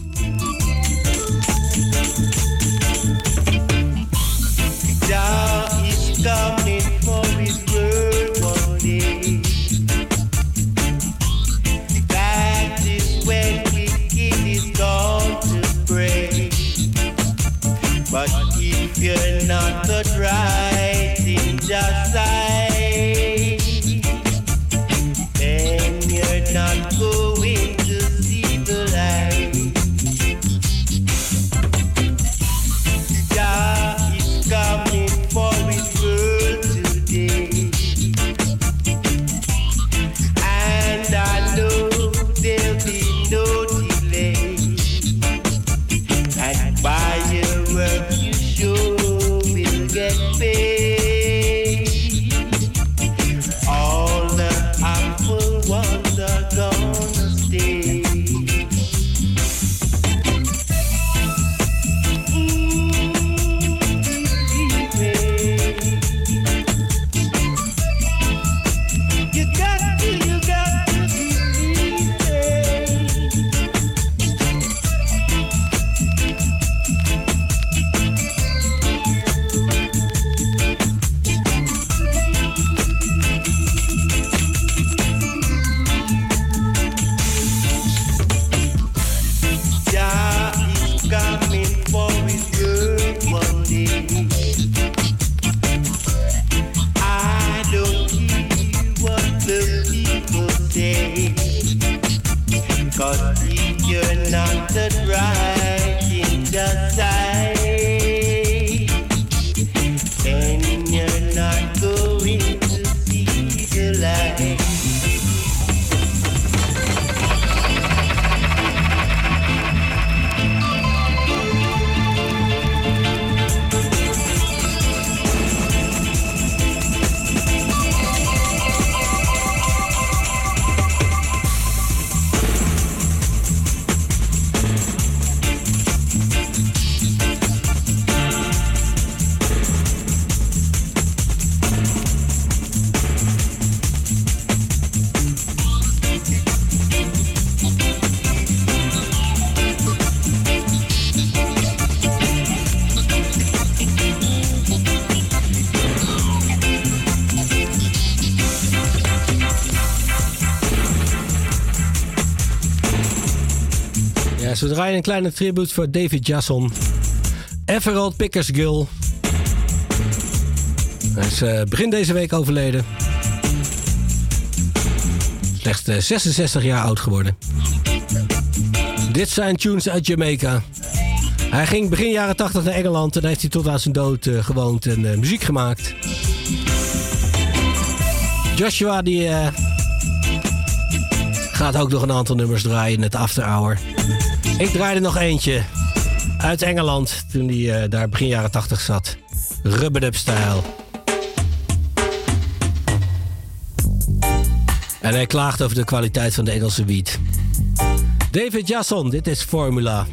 Yes, we draaien een kleine tribute voor David Jasson. Everald Pickersgill. Hij is eh, begin deze week overleden. Slechts eh, 66 jaar oud geworden. Dit zijn tunes uit Jamaica. Hij ging begin jaren 80 naar Engeland en heeft hij tot aan zijn dood eh, gewoond en muziek gemaakt. Joshua die gaat ook nog een aantal nummers draaien in het After Hour. Ik draaide nog eentje uit Engeland toen hij eh, daar begin jaren 80 zat. Rubber style. En hij klaagt over de kwaliteit van de Engelse beat. David Jasson, dit is Formula.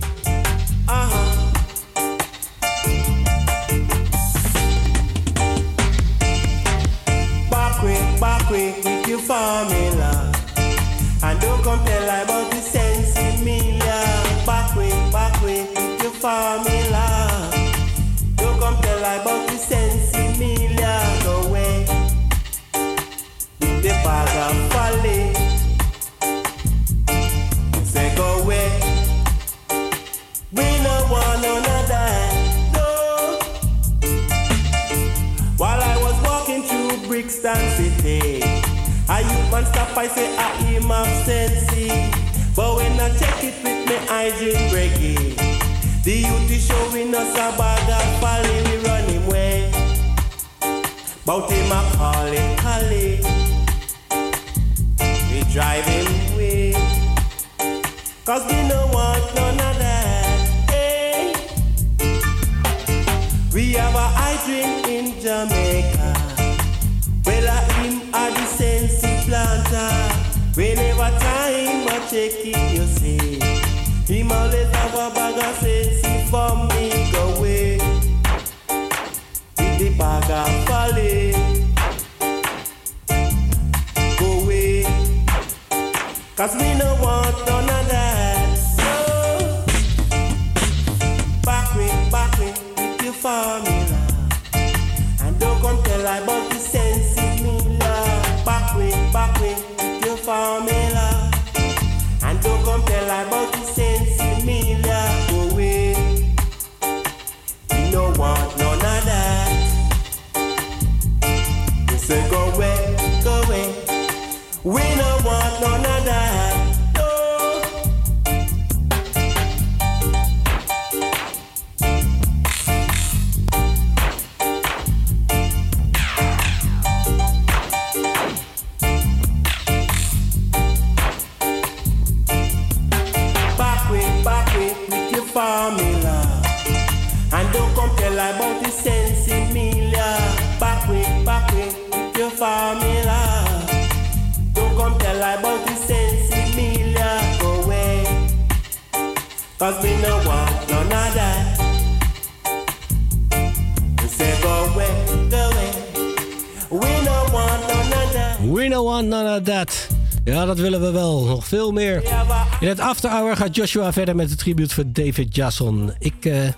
In het After Hour gaat Joshua verder met de tribute voor David Jasson. Ik eh,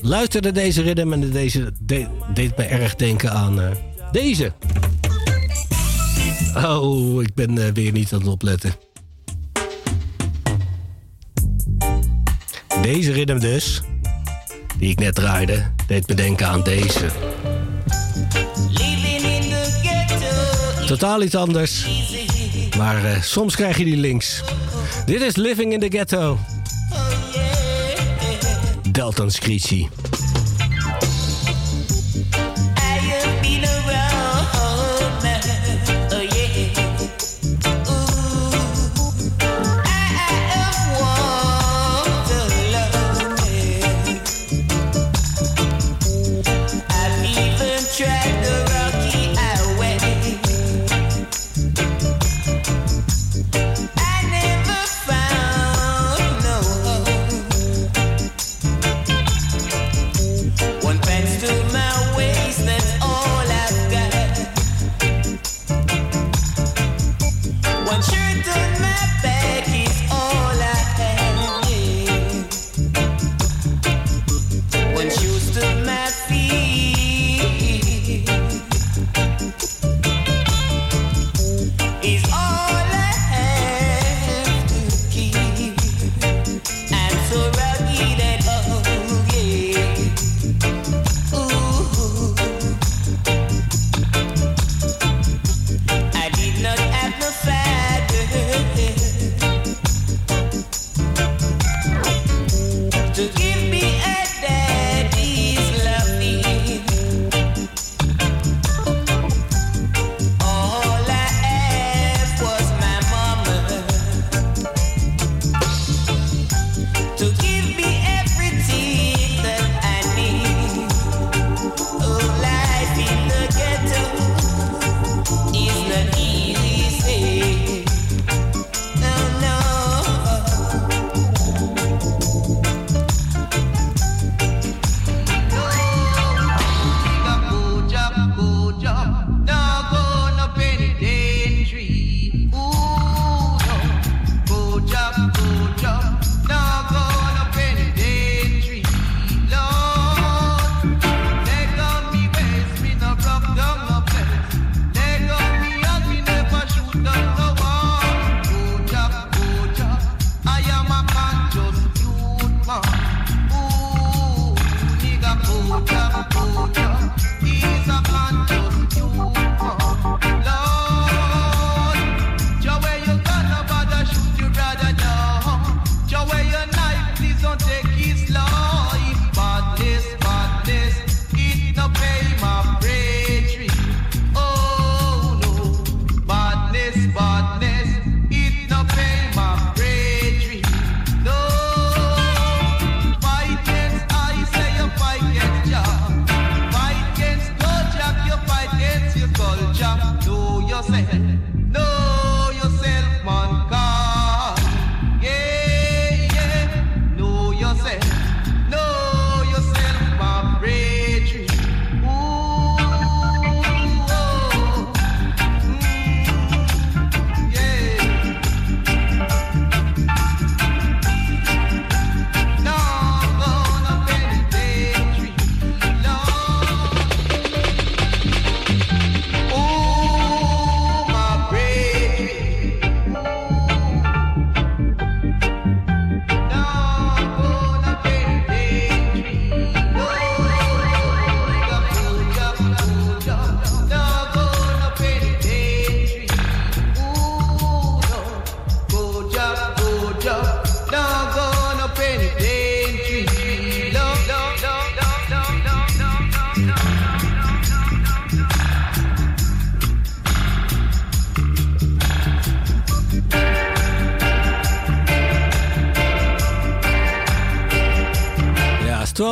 luisterde deze rhythm en deze de- deed me erg denken aan eh, deze. Oh, ik ben eh, weer niet aan het opletten. Deze rhythm dus, die ik net draaide, deed me denken aan deze. Totaal iets anders. Maar soms krijg je die links. Dit is Living in the Ghetto. Oh, Delton Screechie.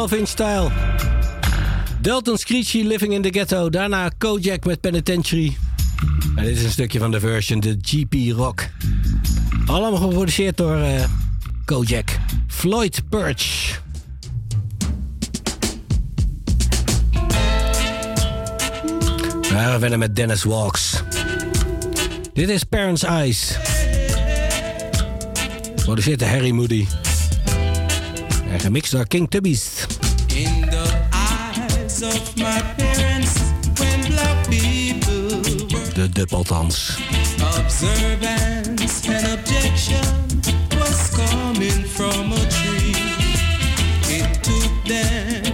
12-inch. Delton Screechy, Living in the Ghetto. Daarna Kojak met Penitentiary. En dit is een stukje van de version, de GP Rock. Allemaal geproduceerd door uh, Kojak. Floyd Perch. Ja, we verder met Dennis Walks. Dit is Parents Eyes. Produceert door Harry Moody. En gemixt door King Tubbies. The my De dub althans. Observance and objection was coming from a tree. It took them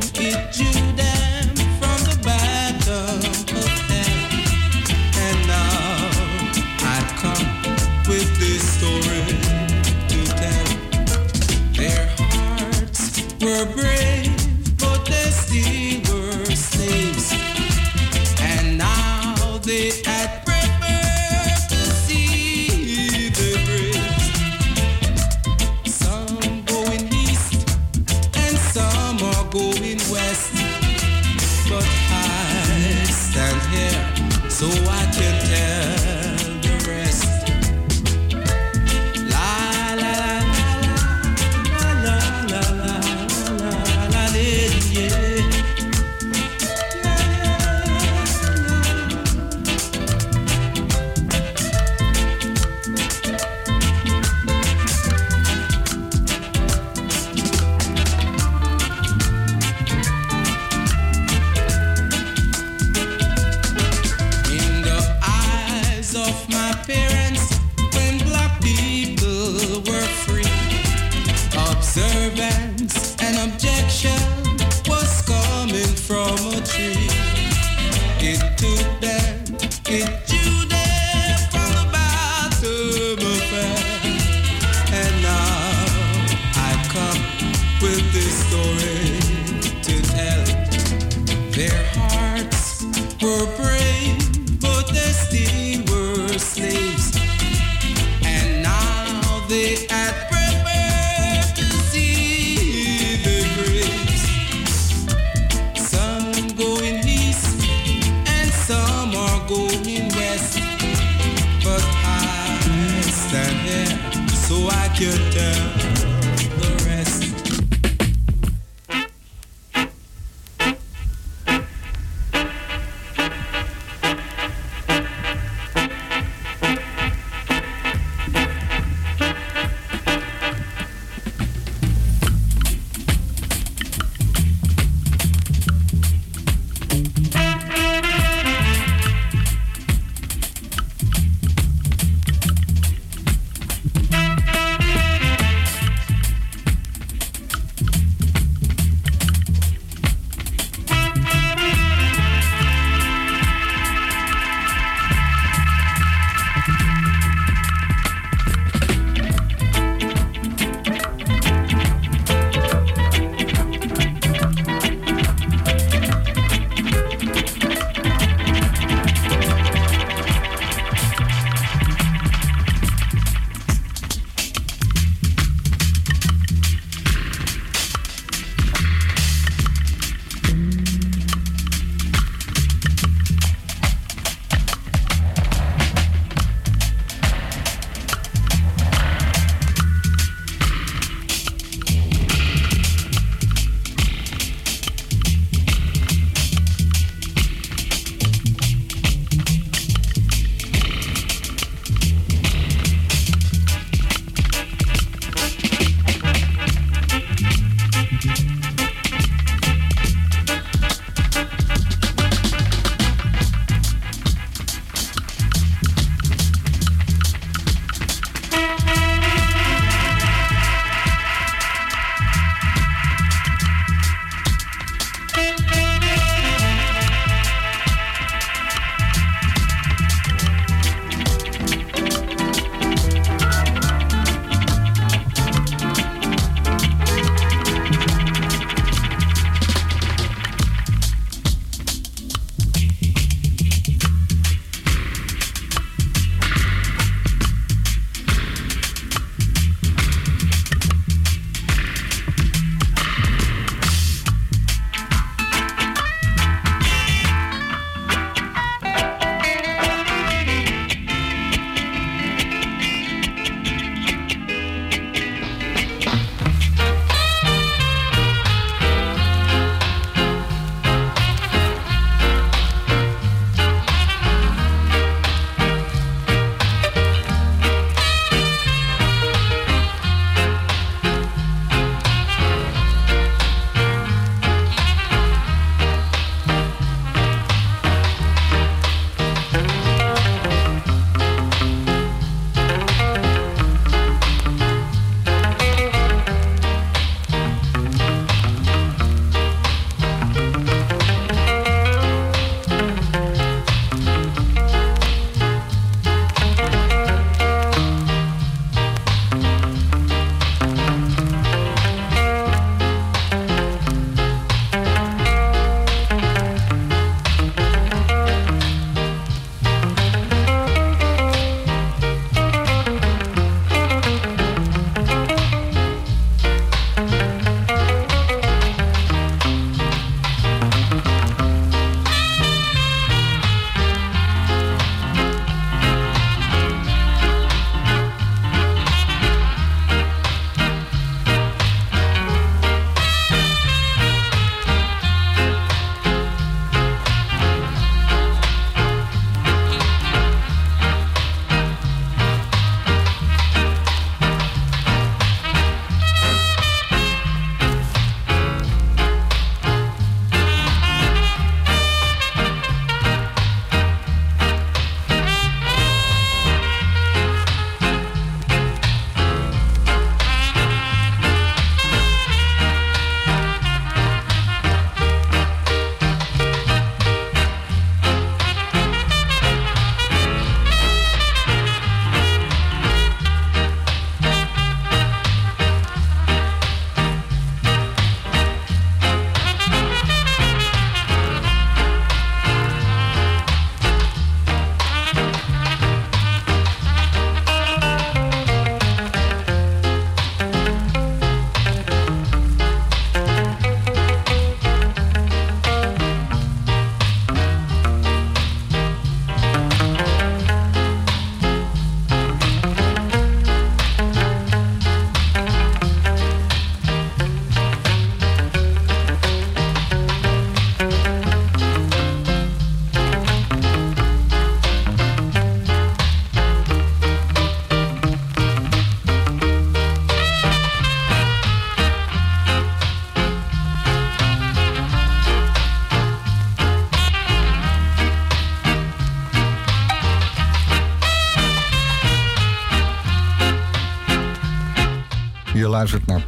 luistert naar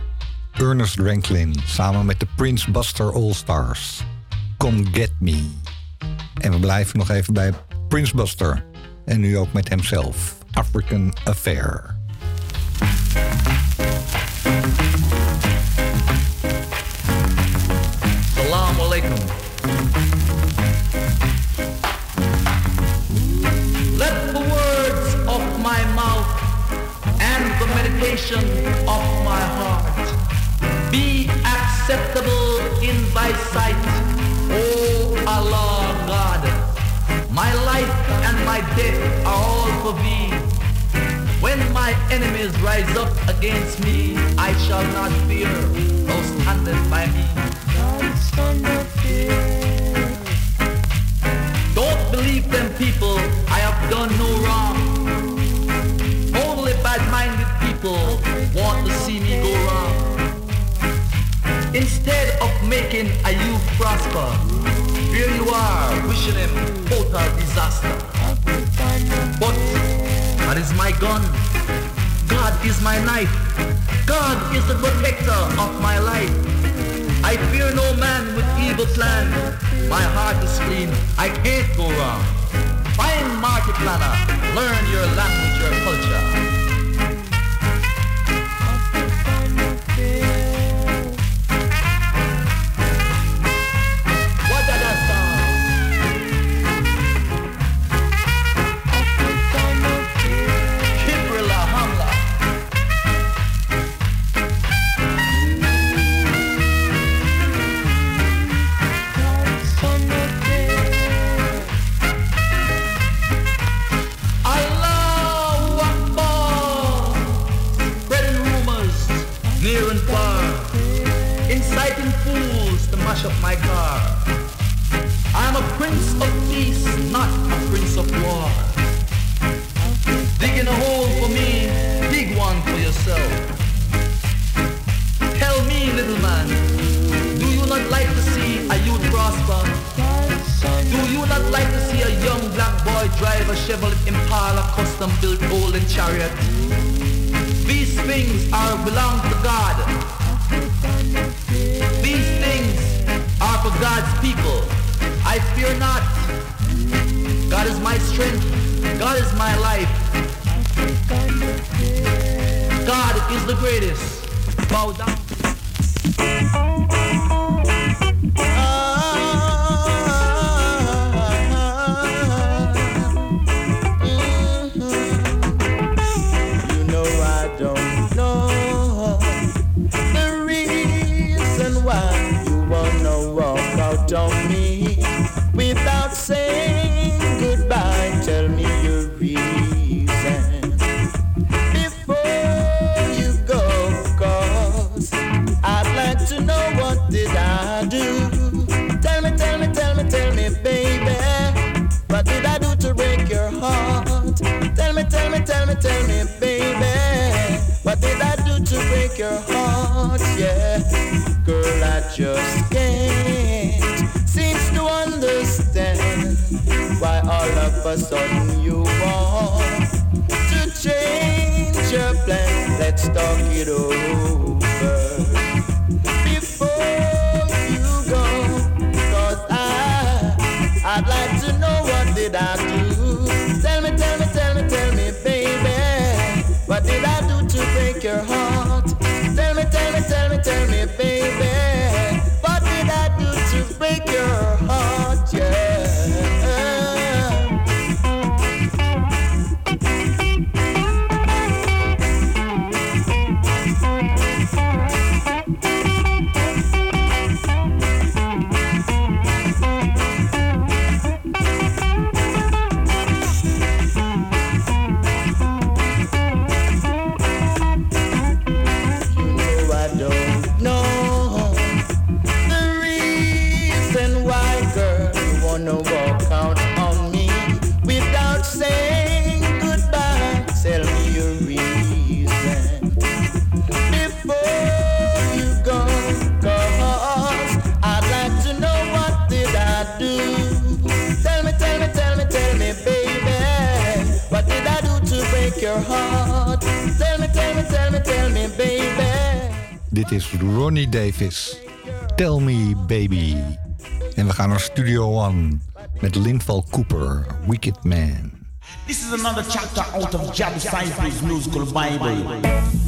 Ernest Ranklin samen met de Prince Buster All Stars. Come Get Me. En we blijven nog even bij Prince Buster. En nu ook met hemzelf. African Affair. Tell Me Baby. En we gaan naar Studio One met Linval Cooper, Wicked Man. This is another chapter out of Jab Cypher's musical Bible.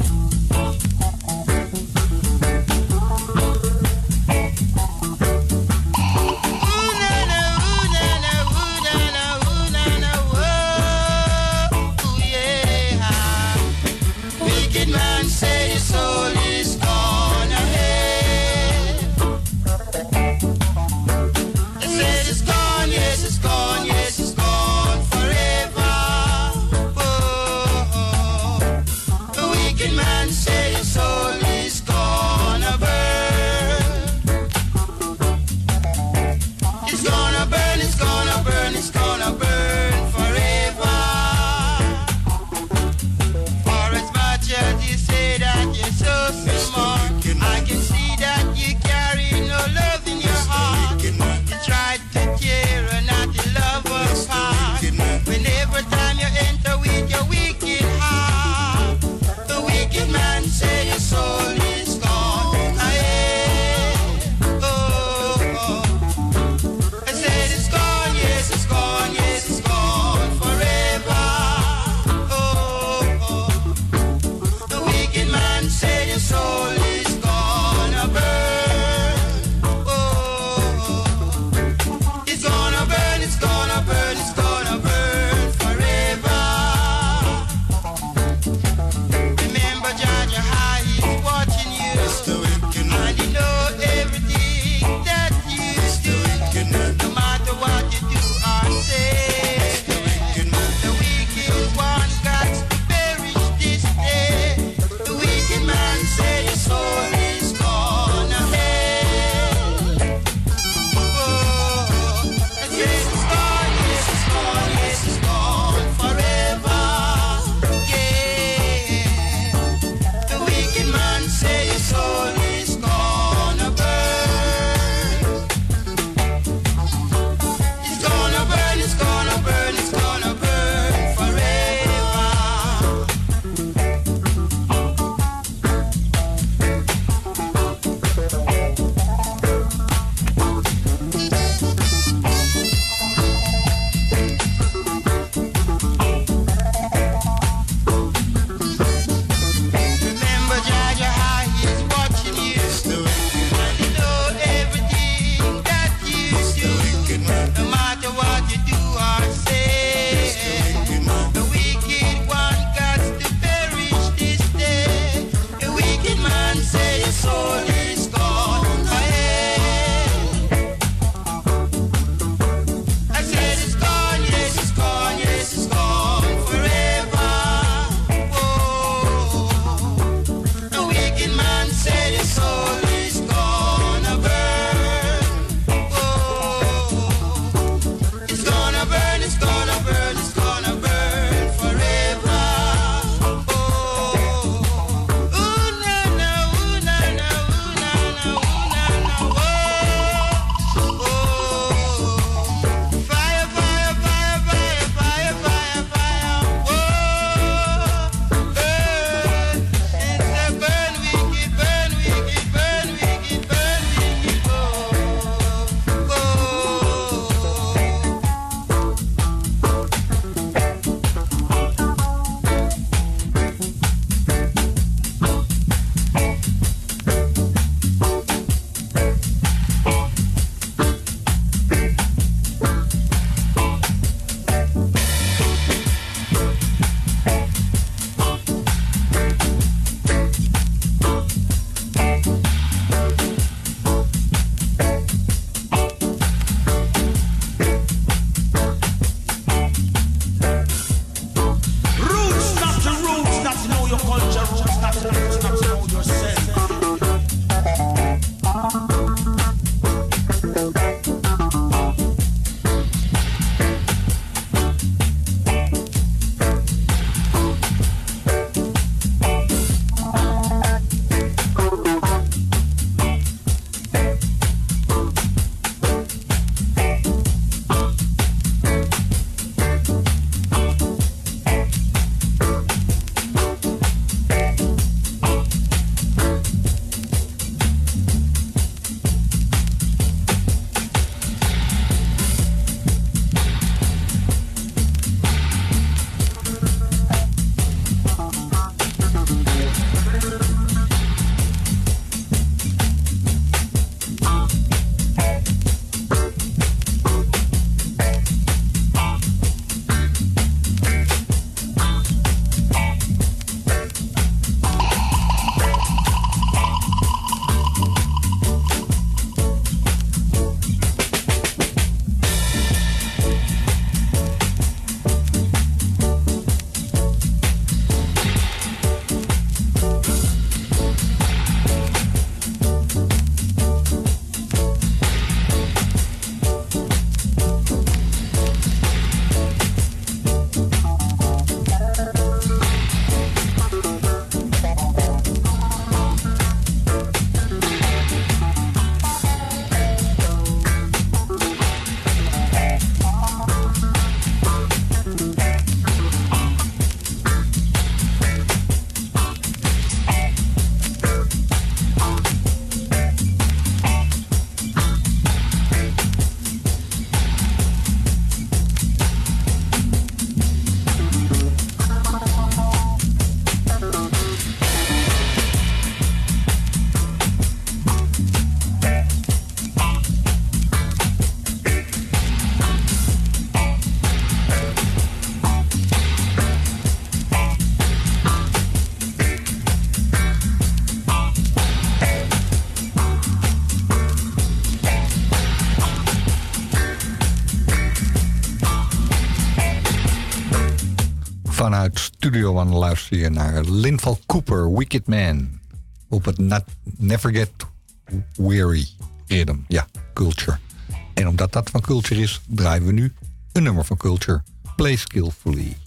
Luister je naar Linval Cooper, Wicked Man. Op het Not, Never Get Weary rhythm. Ja, Culture. En omdat dat van Culture is, draaien we nu een nummer van Culture. Play Skillfully.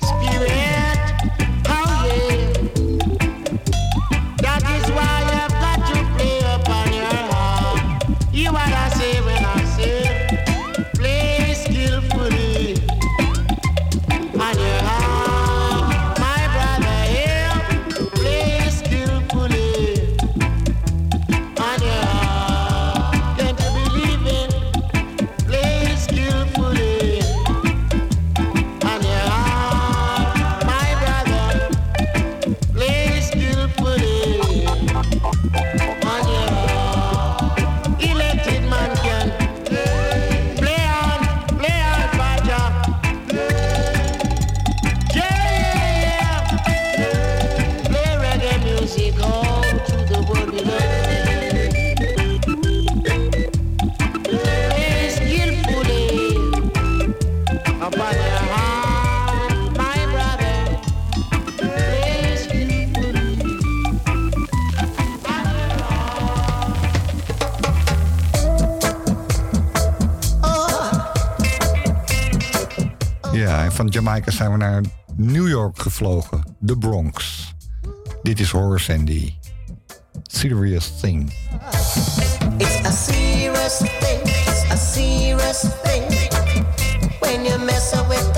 Peace. van Jamaica zijn we naar New York gevlogen, de Bronx. Dit is Horror Sandy. Serious thing. It's a serious thing. It's a serious thing. When you mess up with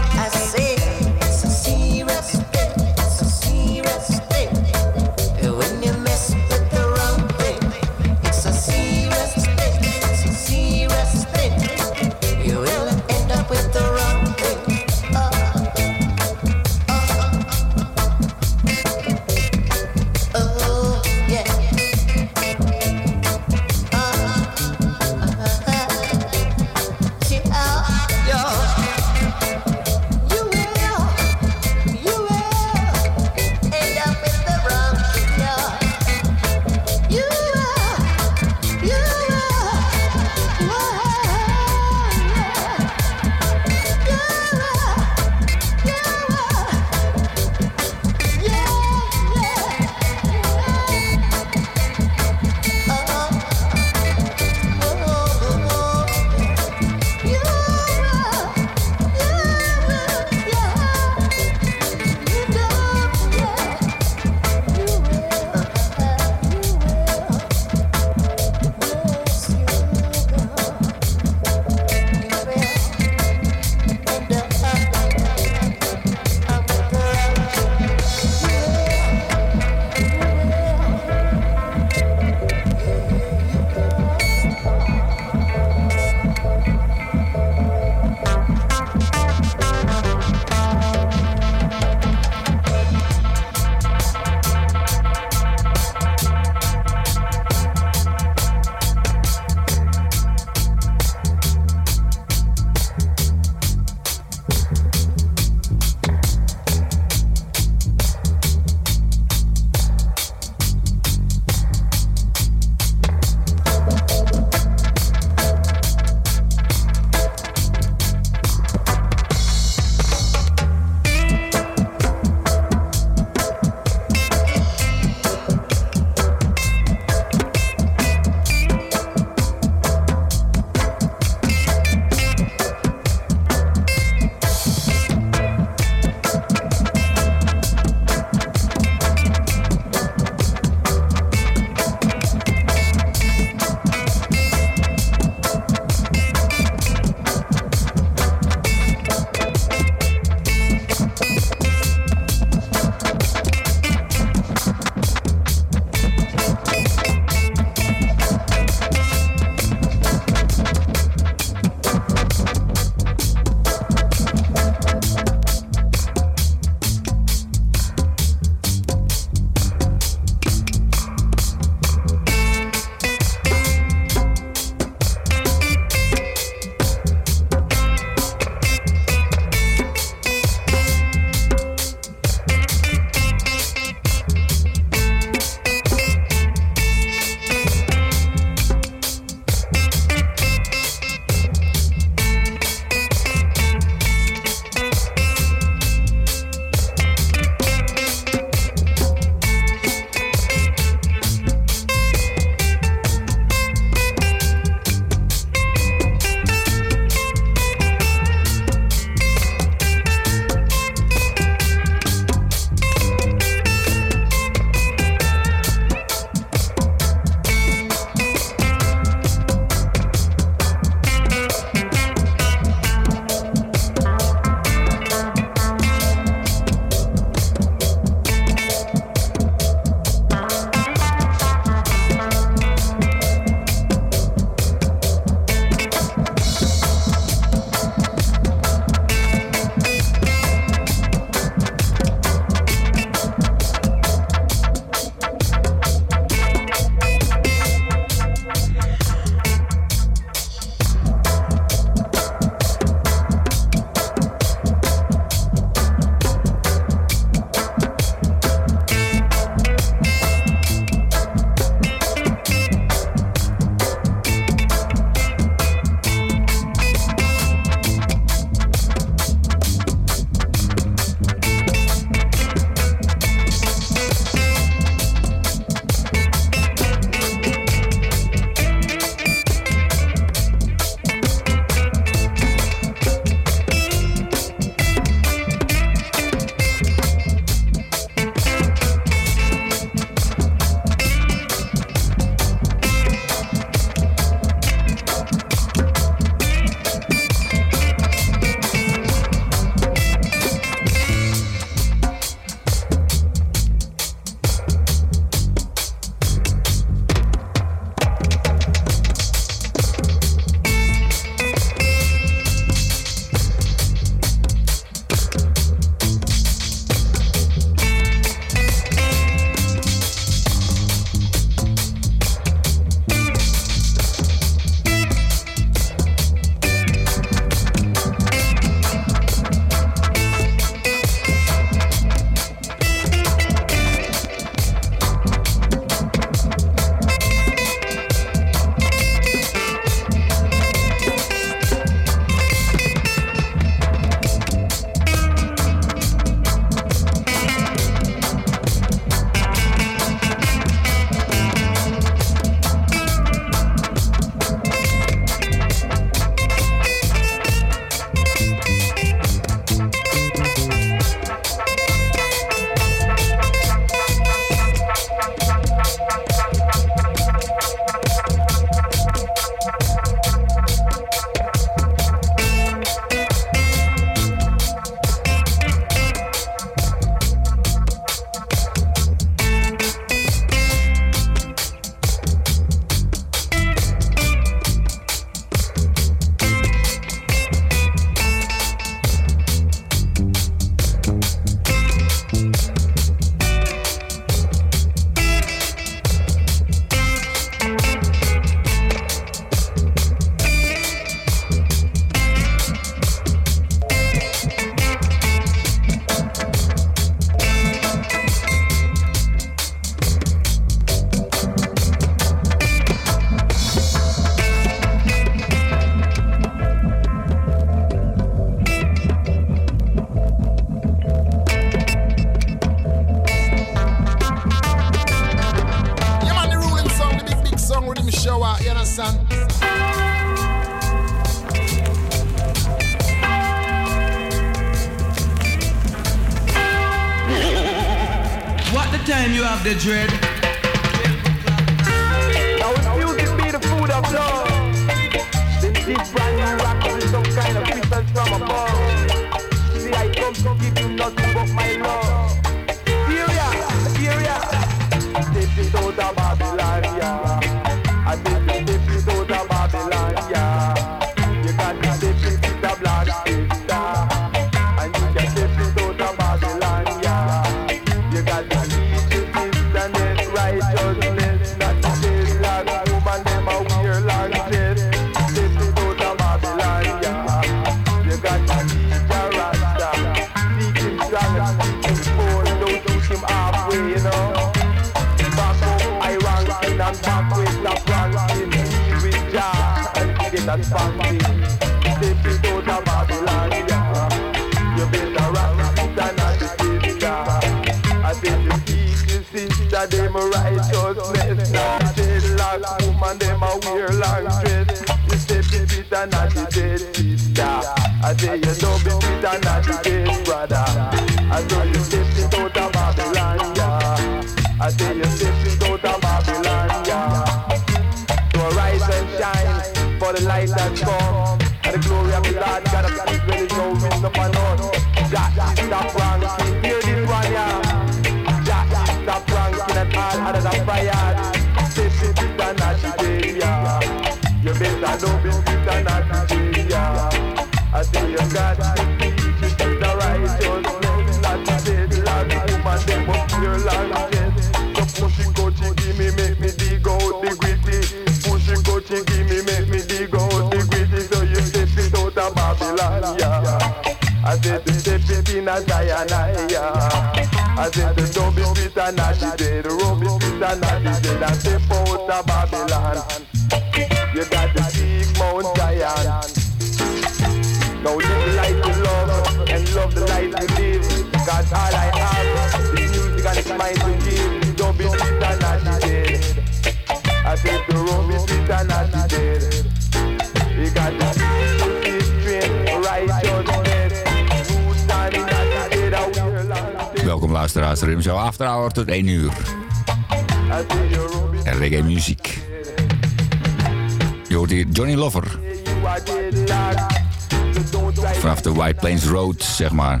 doet, zeg maar.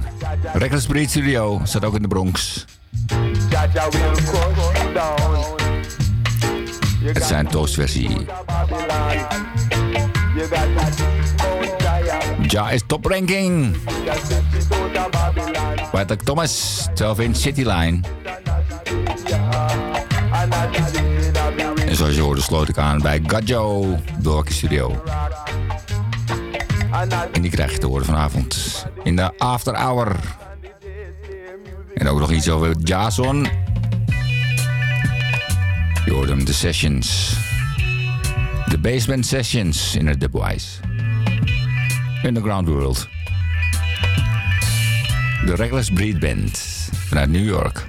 Reckless Breed Studio staat ook in de Bronx. Het zijn toastversie. Ja is top ranking. Patrick Thomas, 12 in Cityline. En zoals je hoorde sloot ik aan bij Gajo de Studio. En die krijg je te horen vanavond in de after hour. En ook nog iets over Jason. Je hoort hem, de sessions. De basement sessions in het Dubwise. Underground World. De Reckless Breed Band vanuit New York.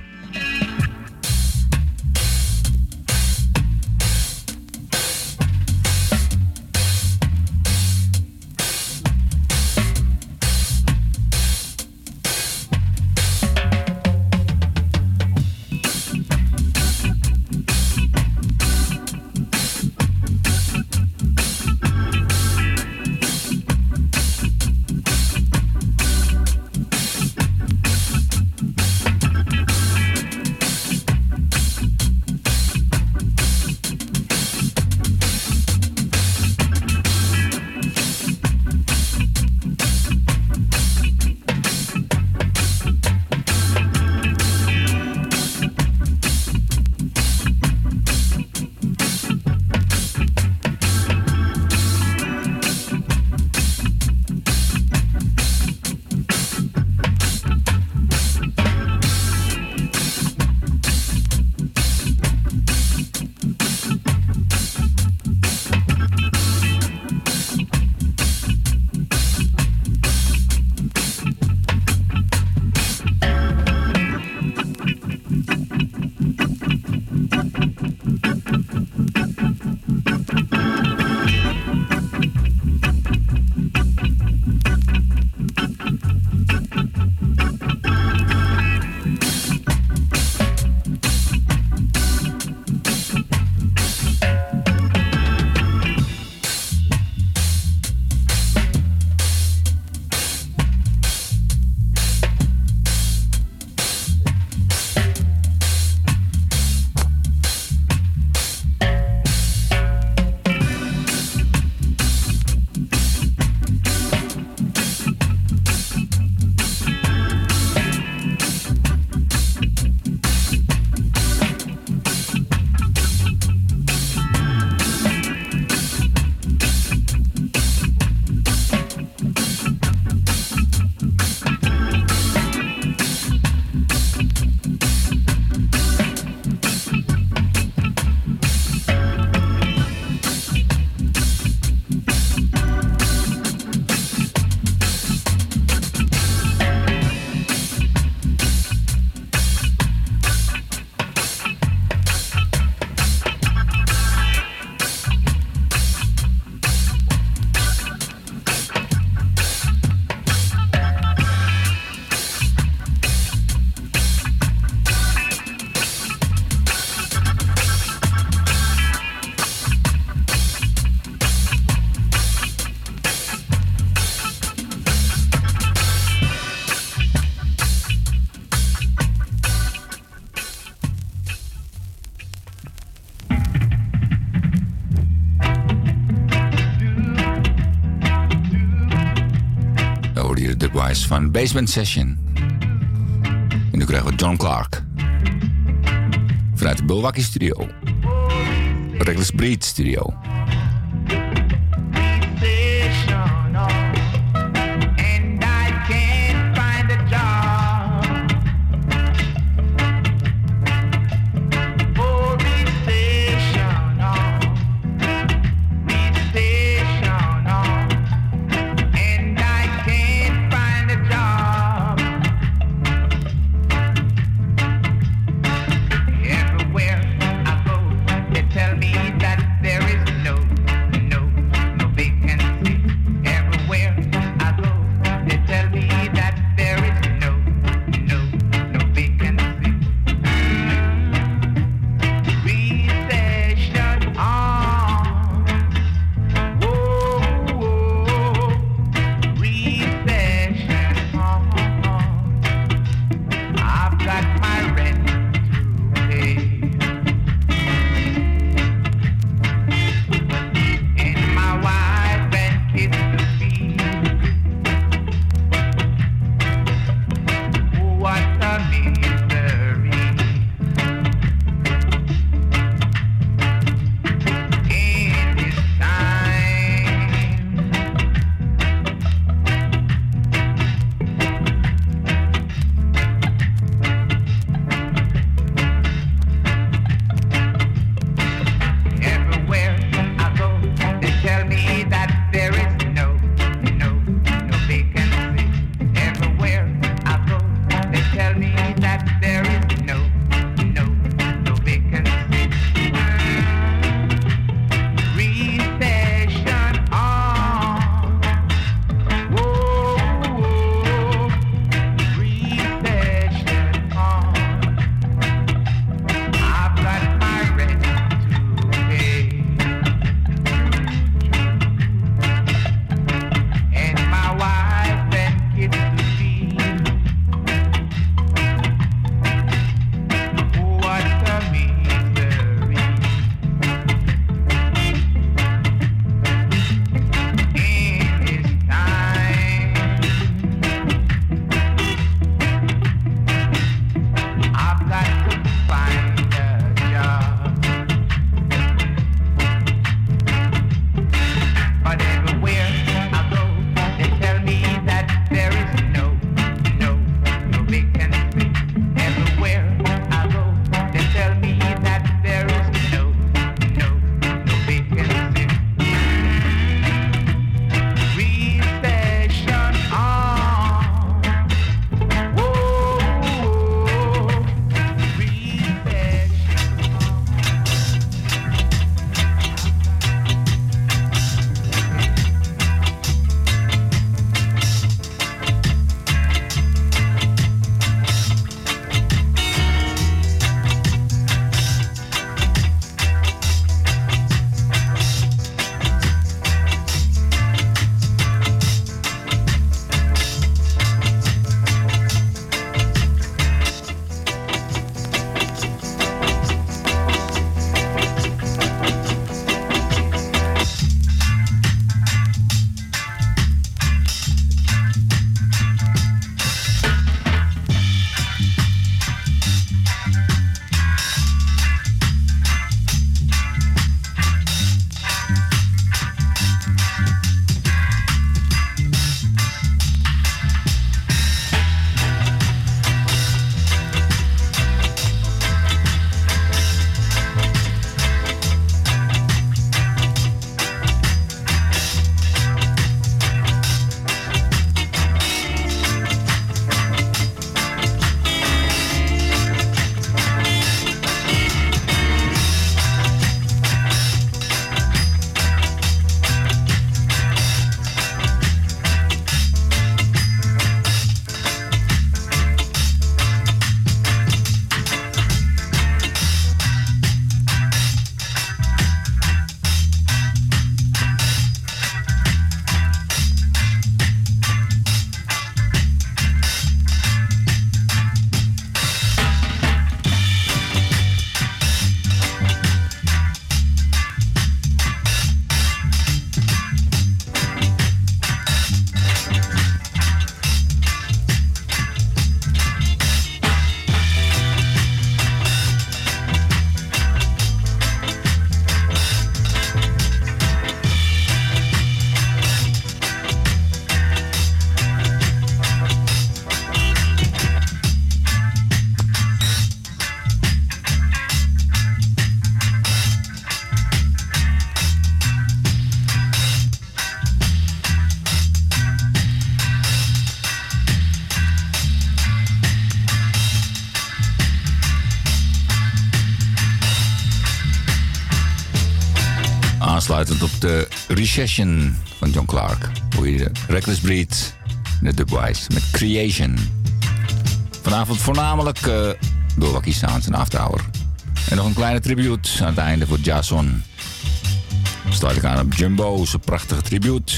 Basement Session. En nu krijgen we John Clark. Vanuit de Bulwakkie Studio. Reckless Breed Studio. Session van John Clark. Hoe je Reckless Breed de Dubwise met Creation. Vanavond voornamelijk eh, door Wacky Sounds en Afterhour En nog een kleine tribute aan het einde voor Jason. Sluit ik aan op Jumbo, zijn prachtige tribute.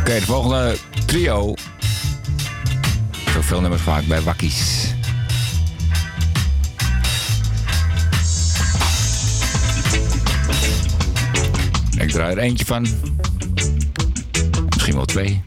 Oké, de volgende trio. Zoveel nummers vaak bij Wakkies. er eentje van. Misschien wel twee.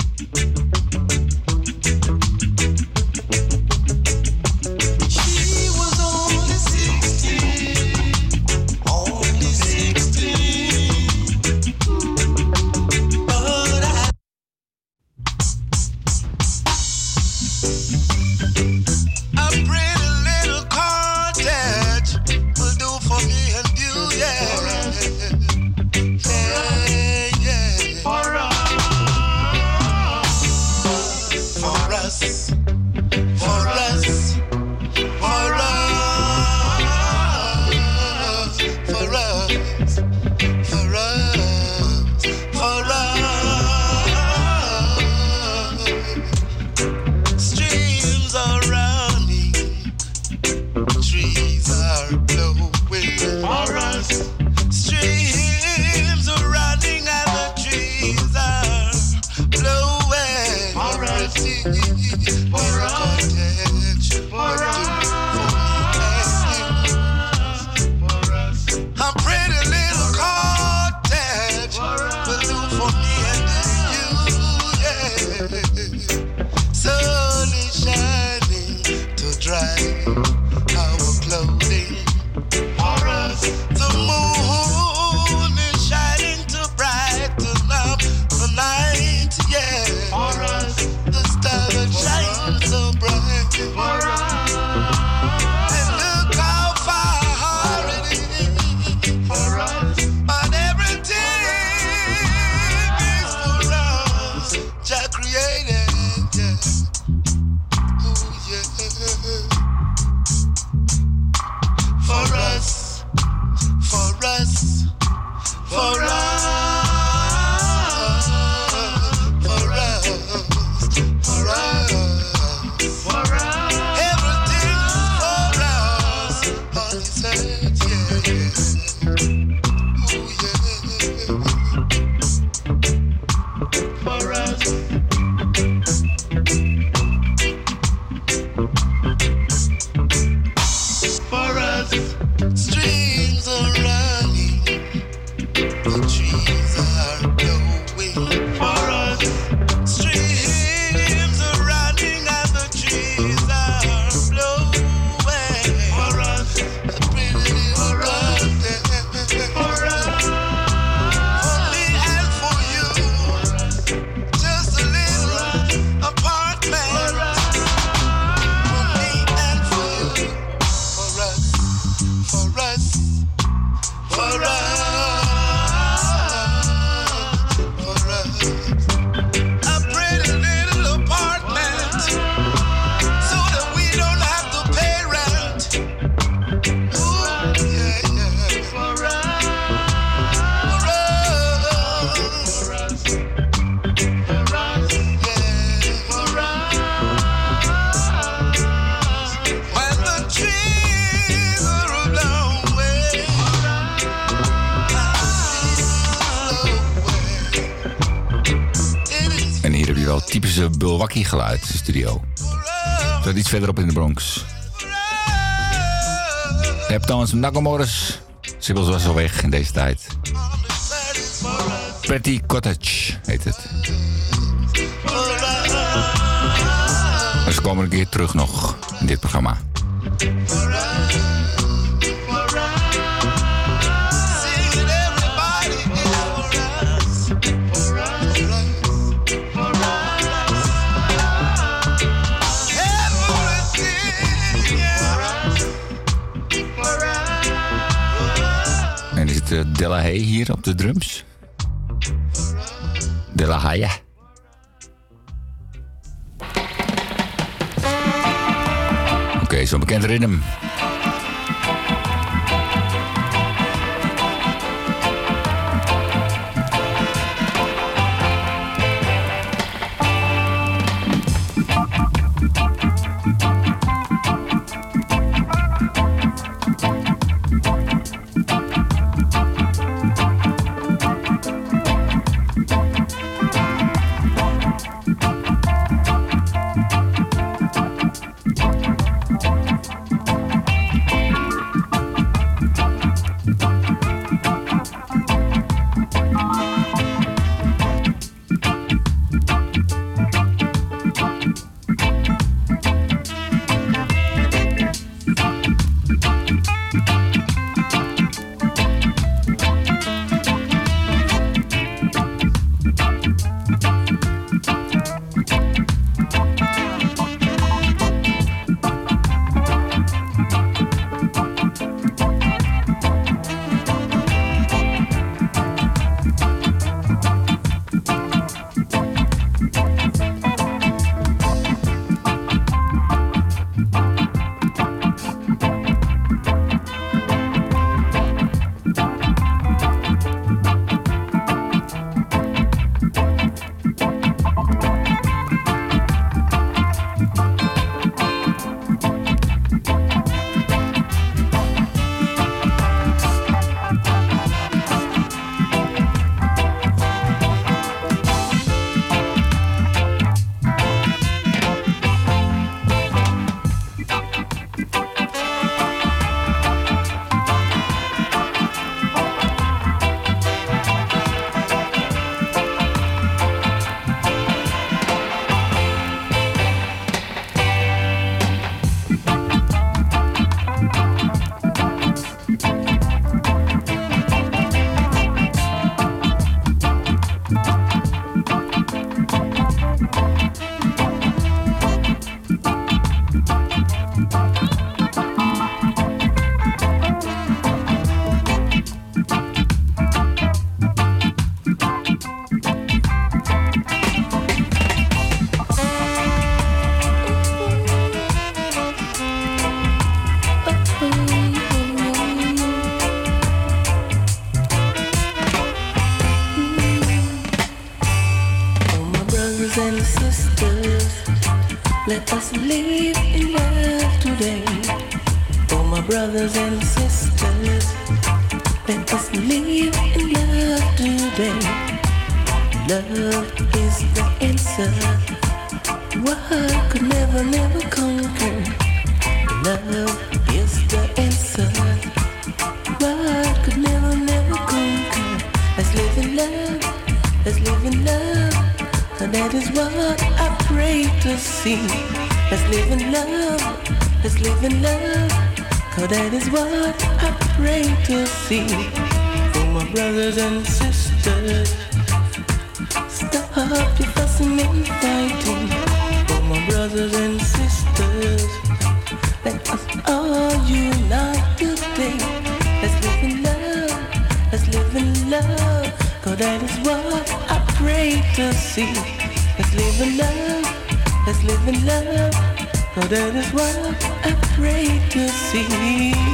geluid, de studio. Dat iets verderop in de Bronx. Neptones Nakamores. Sibyls was al weg in deze tijd. Pretty Cottage heet het. Dus komen een keer terug nog in dit programma. Delahaye hier op de drums. Delahaye. Oké, zo'n bekend ritme. Live in love today. Oh, my brothers and sisters, let us live in love today. Love is the answer. What I pray to see. For my brothers and sisters. Stop your fussing and fighting. For my brothers and sisters. Let us all unite today. Let's live in love. Let's live in love. Cause that is what I pray to see. Let's live in love. Let's live in love. Cause that is what I pray to see.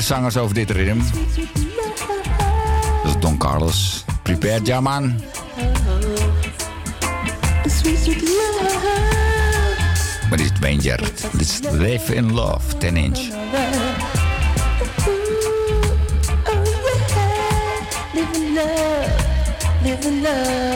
Meer zangers over dit ritme. Dat is Don Carlos. Prepared, ja man. Sweet, sweet love. Maar dit is Wenjer. Dit is Live in Love, 10 inch. Live in love. Live love.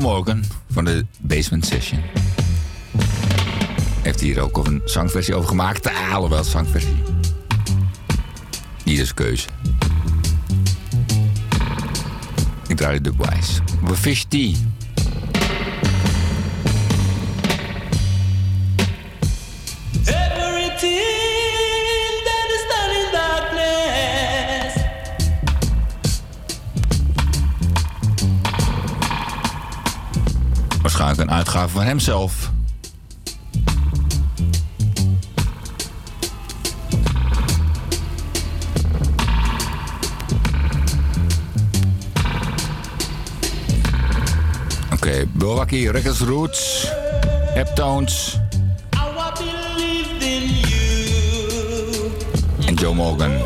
Morgan van de Basement Session. Heeft hier ook een zangversie over gemaakt. Ah, alhoewel, zangversie. Ieders keuze. Ik draai de dubwise. We Fish Tea. uitgave van hemzelf. Oké, okay, Milwaukee Records Roots, Heptones en Joe Morgan.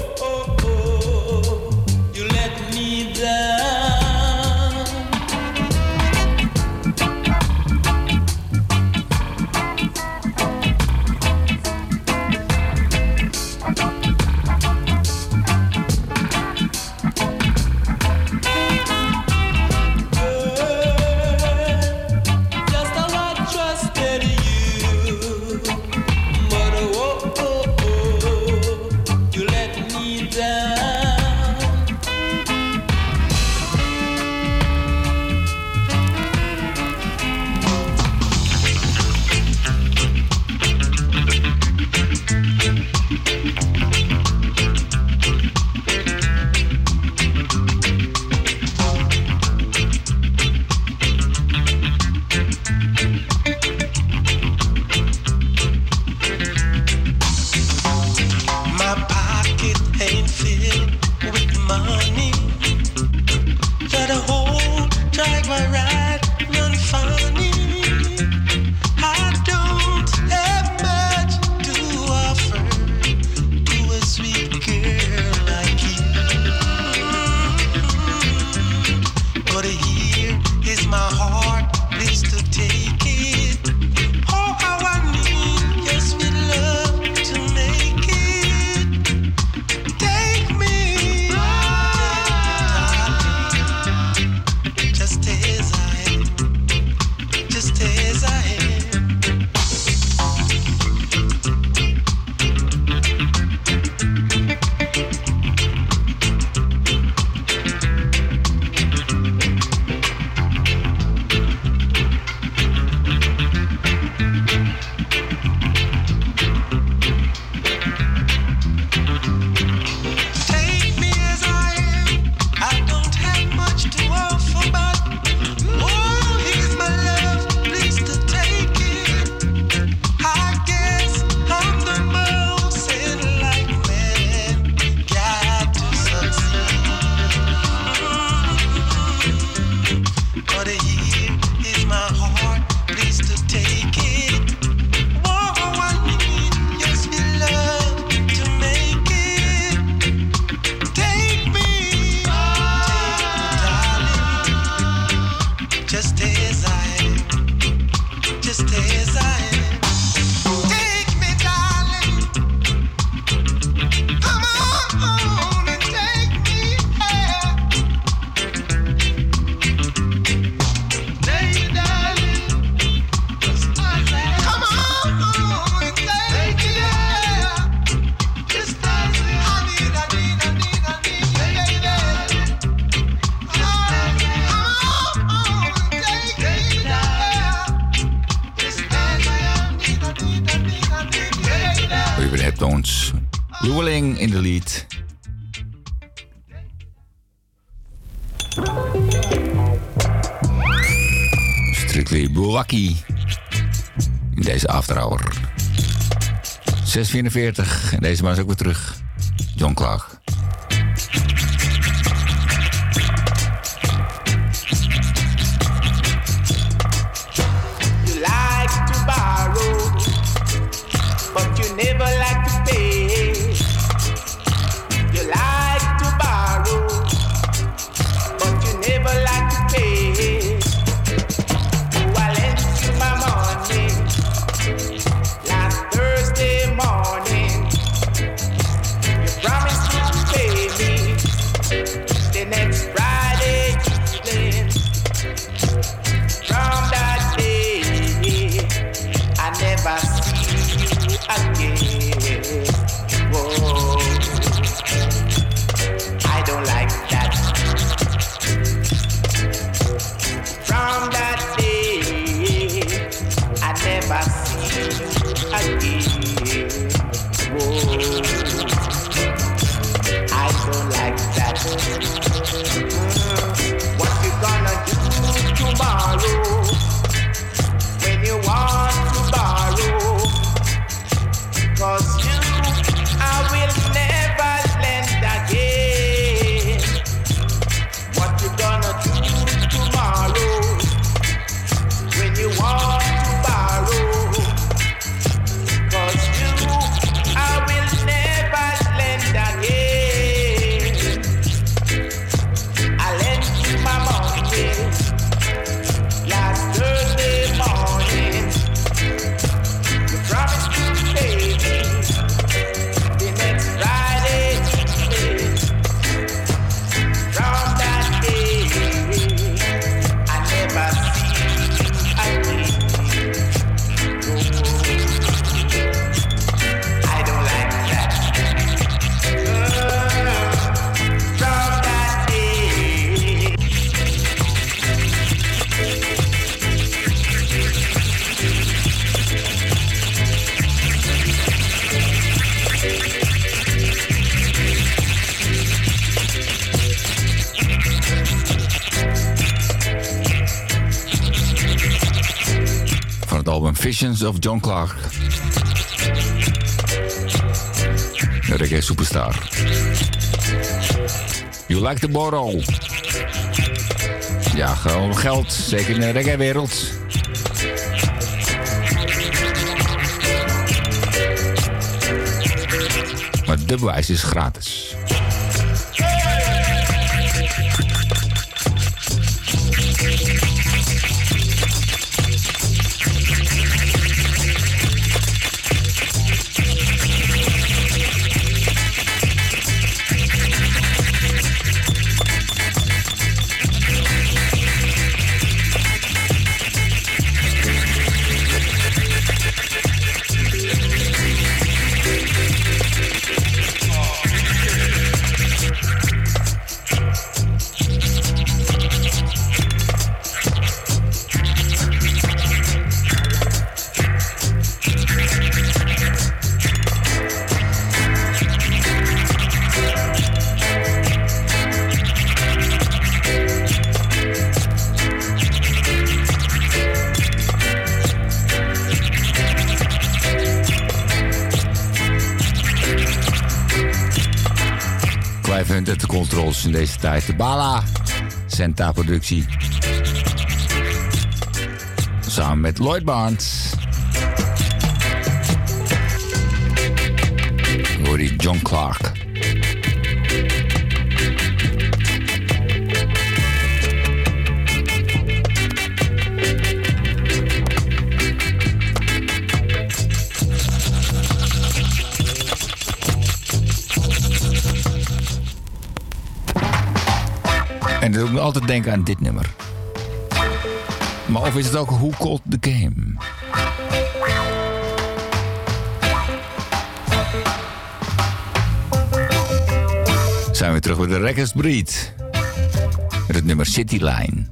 1944. En deze man is ook weer terug. Of John Clark. De reggae superstar. You like to borrow. Ja, gewoon geld. Zeker in de reggae-wereld. Maar de bewijs is gratis. Deze tijd. De Bala Senta productie. Samen met Lloyd Barnes. Hoor John Clark. Me altijd denken aan dit nummer. Maar of is het ook Who Called the Game? Zijn we terug bij de Records Breed. Met het nummer City Line.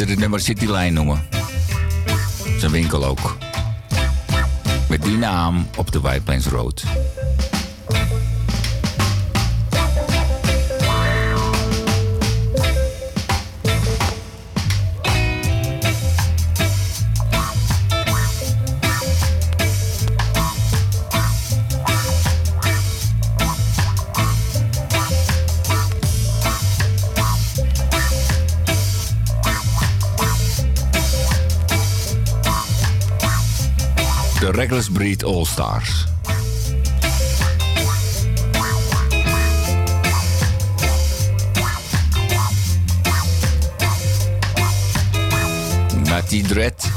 Ze dit nummer Cityline noemen. Zijn winkel ook. Met die naam op de White Plains Road. First Breed All Stars. Matty Dredd.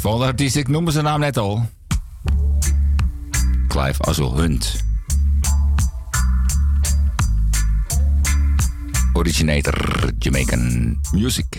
volgende artiest, ik noemde zijn naam net al. Hunt. Originator Jamaican music.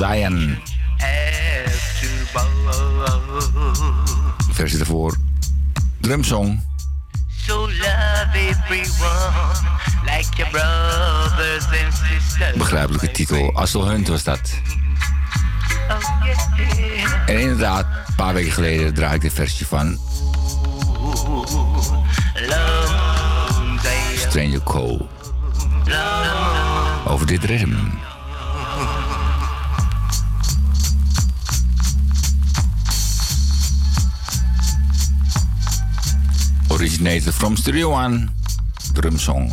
Zion. Originated from Stereo One, drum song.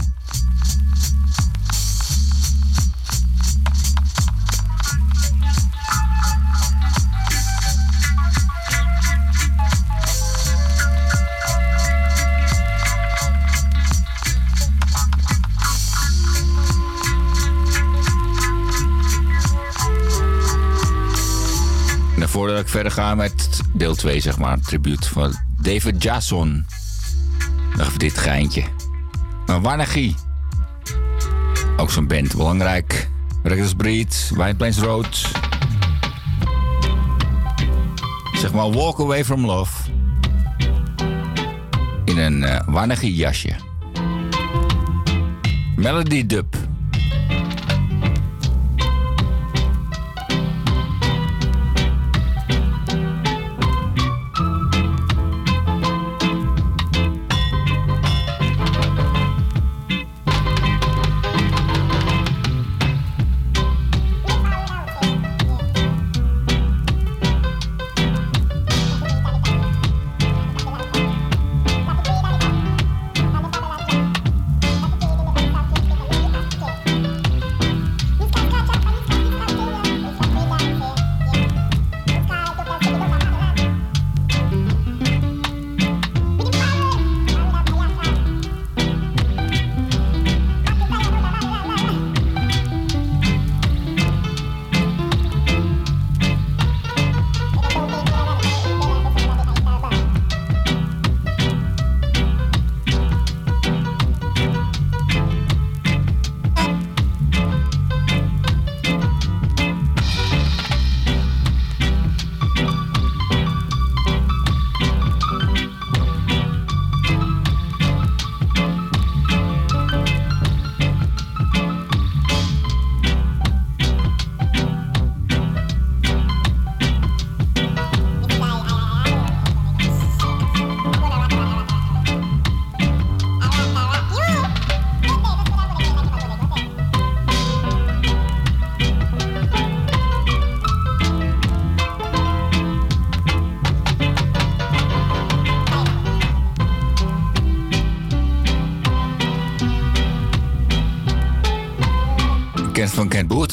En voordat ik verder ga met deel 2, zeg maar, tribuut van David Jason. Nog dit geintje. Maar Wanagie. Ook zo'n band, belangrijk. Reckless Breed, White Plains Road. Zeg maar Walk Away From Love. In een uh, Wanagie jasje. Melody Dub.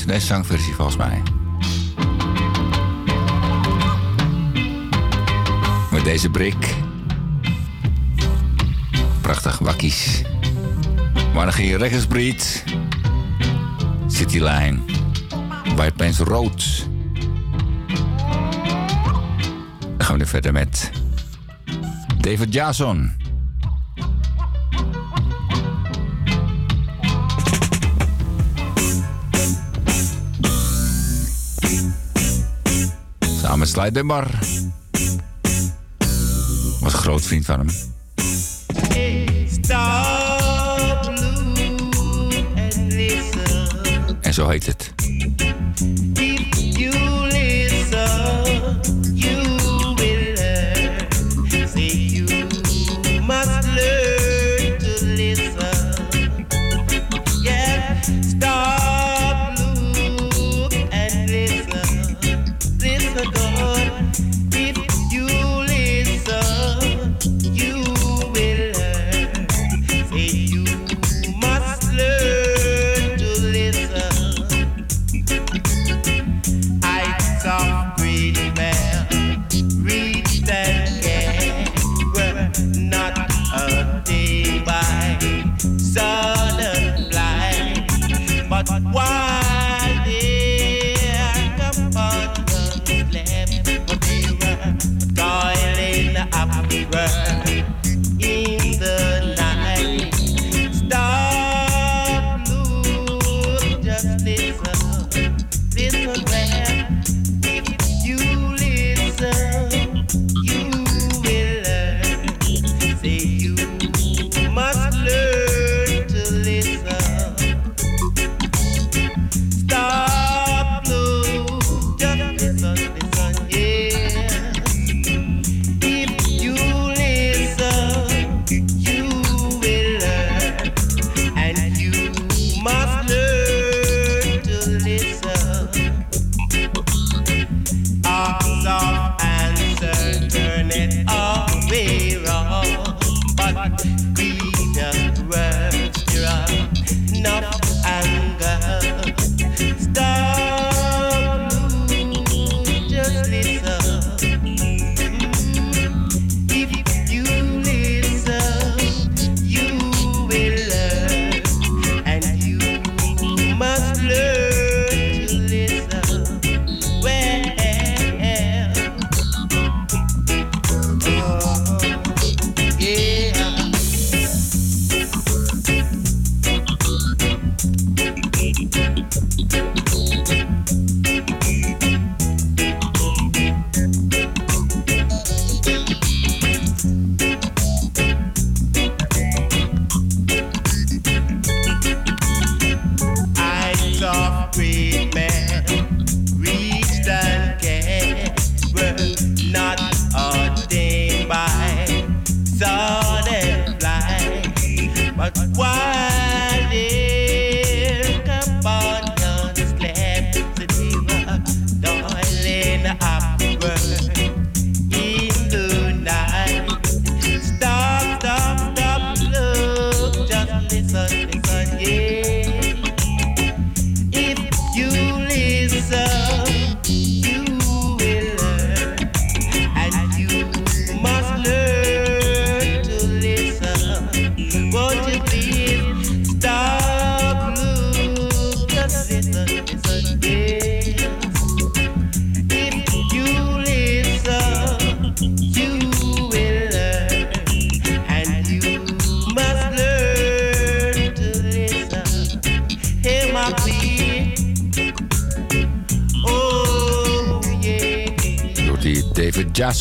Boot, deze zangversie volgens mij. Met deze brik. Prachtig wakkies. Maar dan ging je rechtersbreed. Cityline. White Plains Road. Dan gaan we verder met David Jason. Sly Dunbar. Was een groot vriend van hem.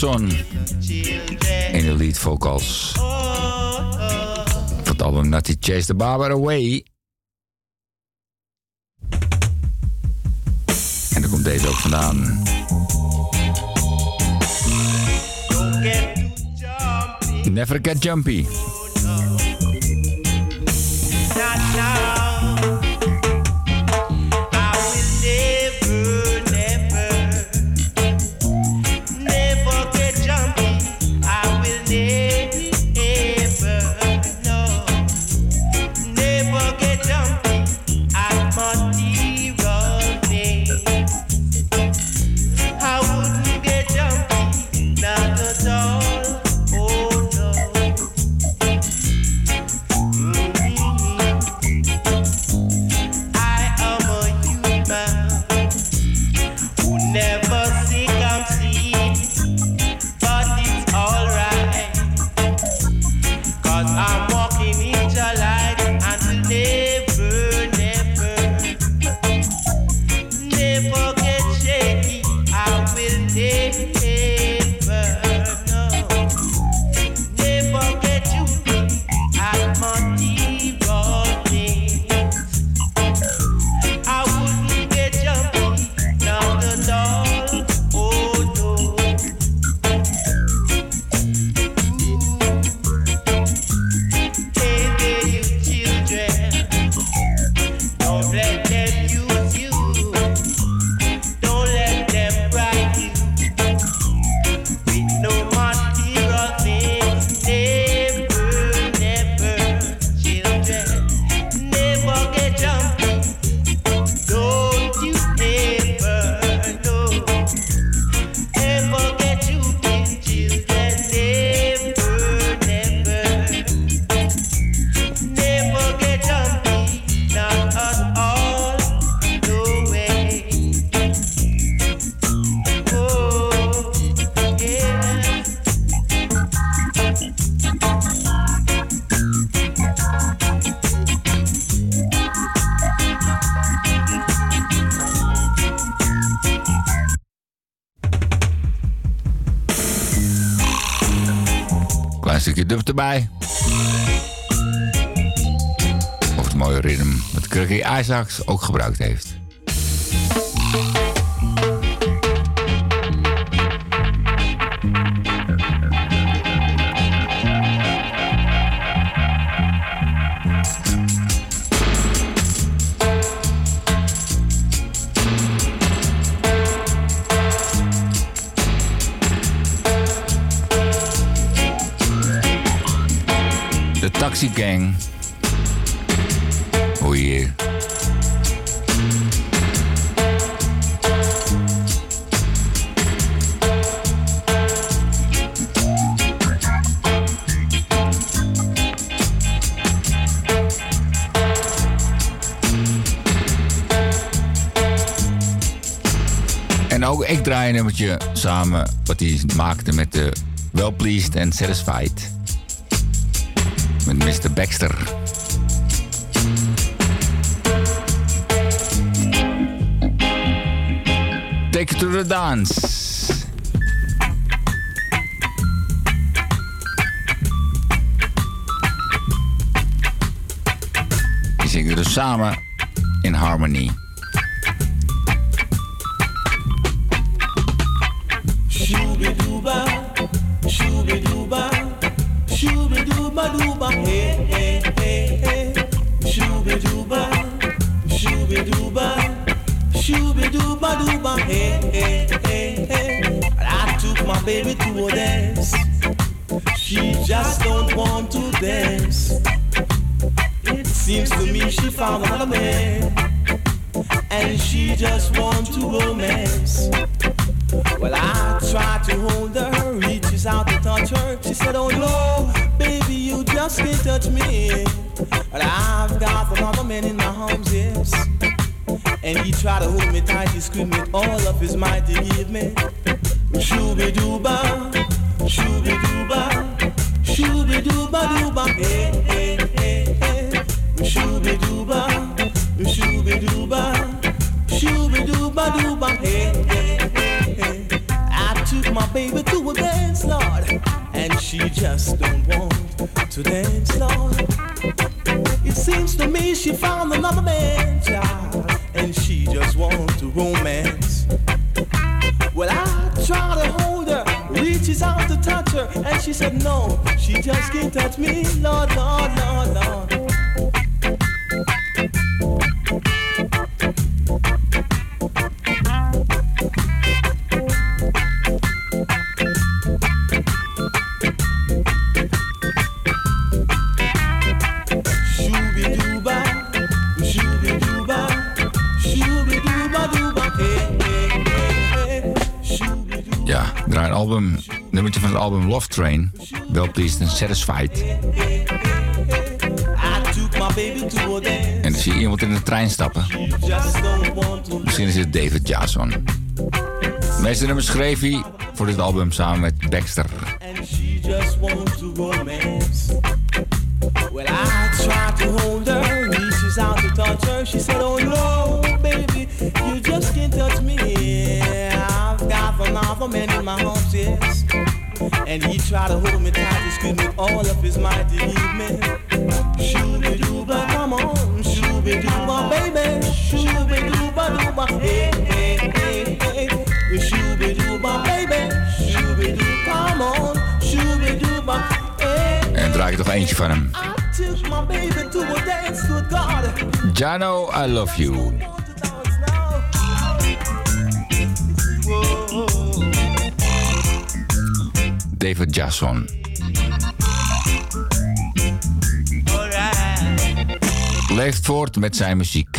In de lead vocals. Van het album Natty Chase the Barber Away. En daar komt deze ook vandaan. Never Get Jumpy. ook gebruikt heeft. En ook ik draai een nummertje samen wat hij maakte met de Well Pleased and Satisfied. Met Mr. Baxter. Take it to the dance. Zingen dus samen shooby-dooba-dooba, hey, hey, hey, hey. Shooby-dooba, shooby-dooba, shooby-dooba-dooba, hey, hey, hey, hey. I took my baby to a dance. She just don't want to dance. It seems to me she found another man. And she just wants to romance. Well, I tried to hold her, reaches out to touch her. She said, Oh no, just can't touch me. Well, I've got another man in my arms, yes. And he tried to hold me tight, he screamed with all of his might to give me. Shooby dooba, shooby dooba, shooby dooba dooba, eh, hey, eh, eh, hey, hey, hey. Shooby dooba, shooby dooba, shooby dooba dooba, hey, hey, hey, hey. I took my baby to a dance, Lord, and she just don't want to dance, Lord. It seems to me she found another man, child, and she just wants to romance. Well, I try to hold her, reaches out to touch her, and she said no, she just can't touch me, Lord, Lord, Lord, Lord. Album, nummertje van het album Love Train. Well Pleased and Satisfied. En dan zie je iemand in de trein stappen. Misschien is het David Jason. De meeste nummers schreef hij voor dit album samen met Baxter. Another man in my arms, yes. And he tried to hold me tight, he screamed with all of his might to leave me. Shooby dooba, come on, shooby dooba, baby, shooby dooba dooba, hey, hey, hey, hey. Shooby dooba, baby, shooby doo, come on, shooby dooba, hey. En draai ik toch eentje van hem. I. Jano, I love you. David Jason. Leeft voort met zijn muziek.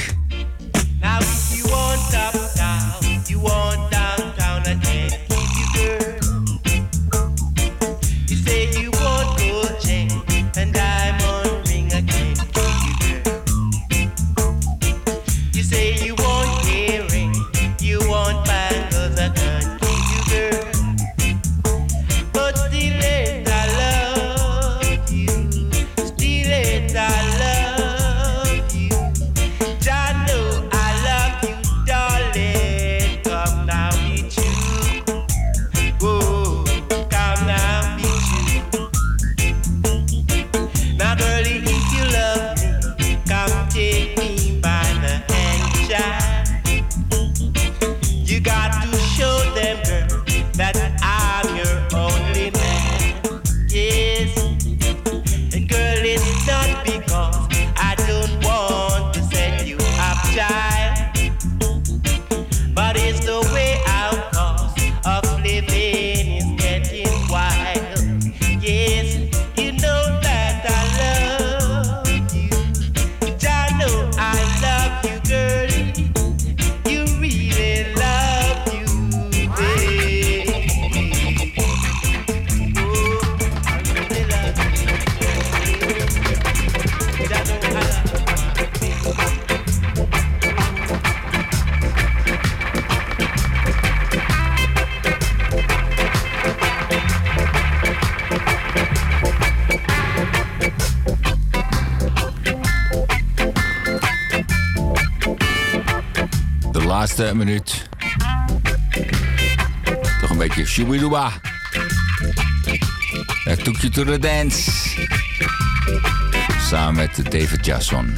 Jason.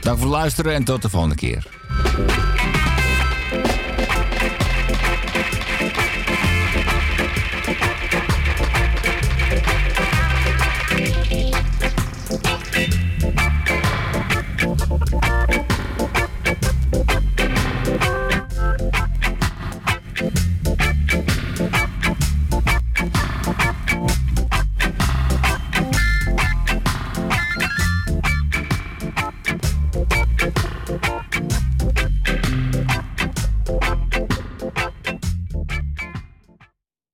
Dank voor het luisteren en tot de volgende keer.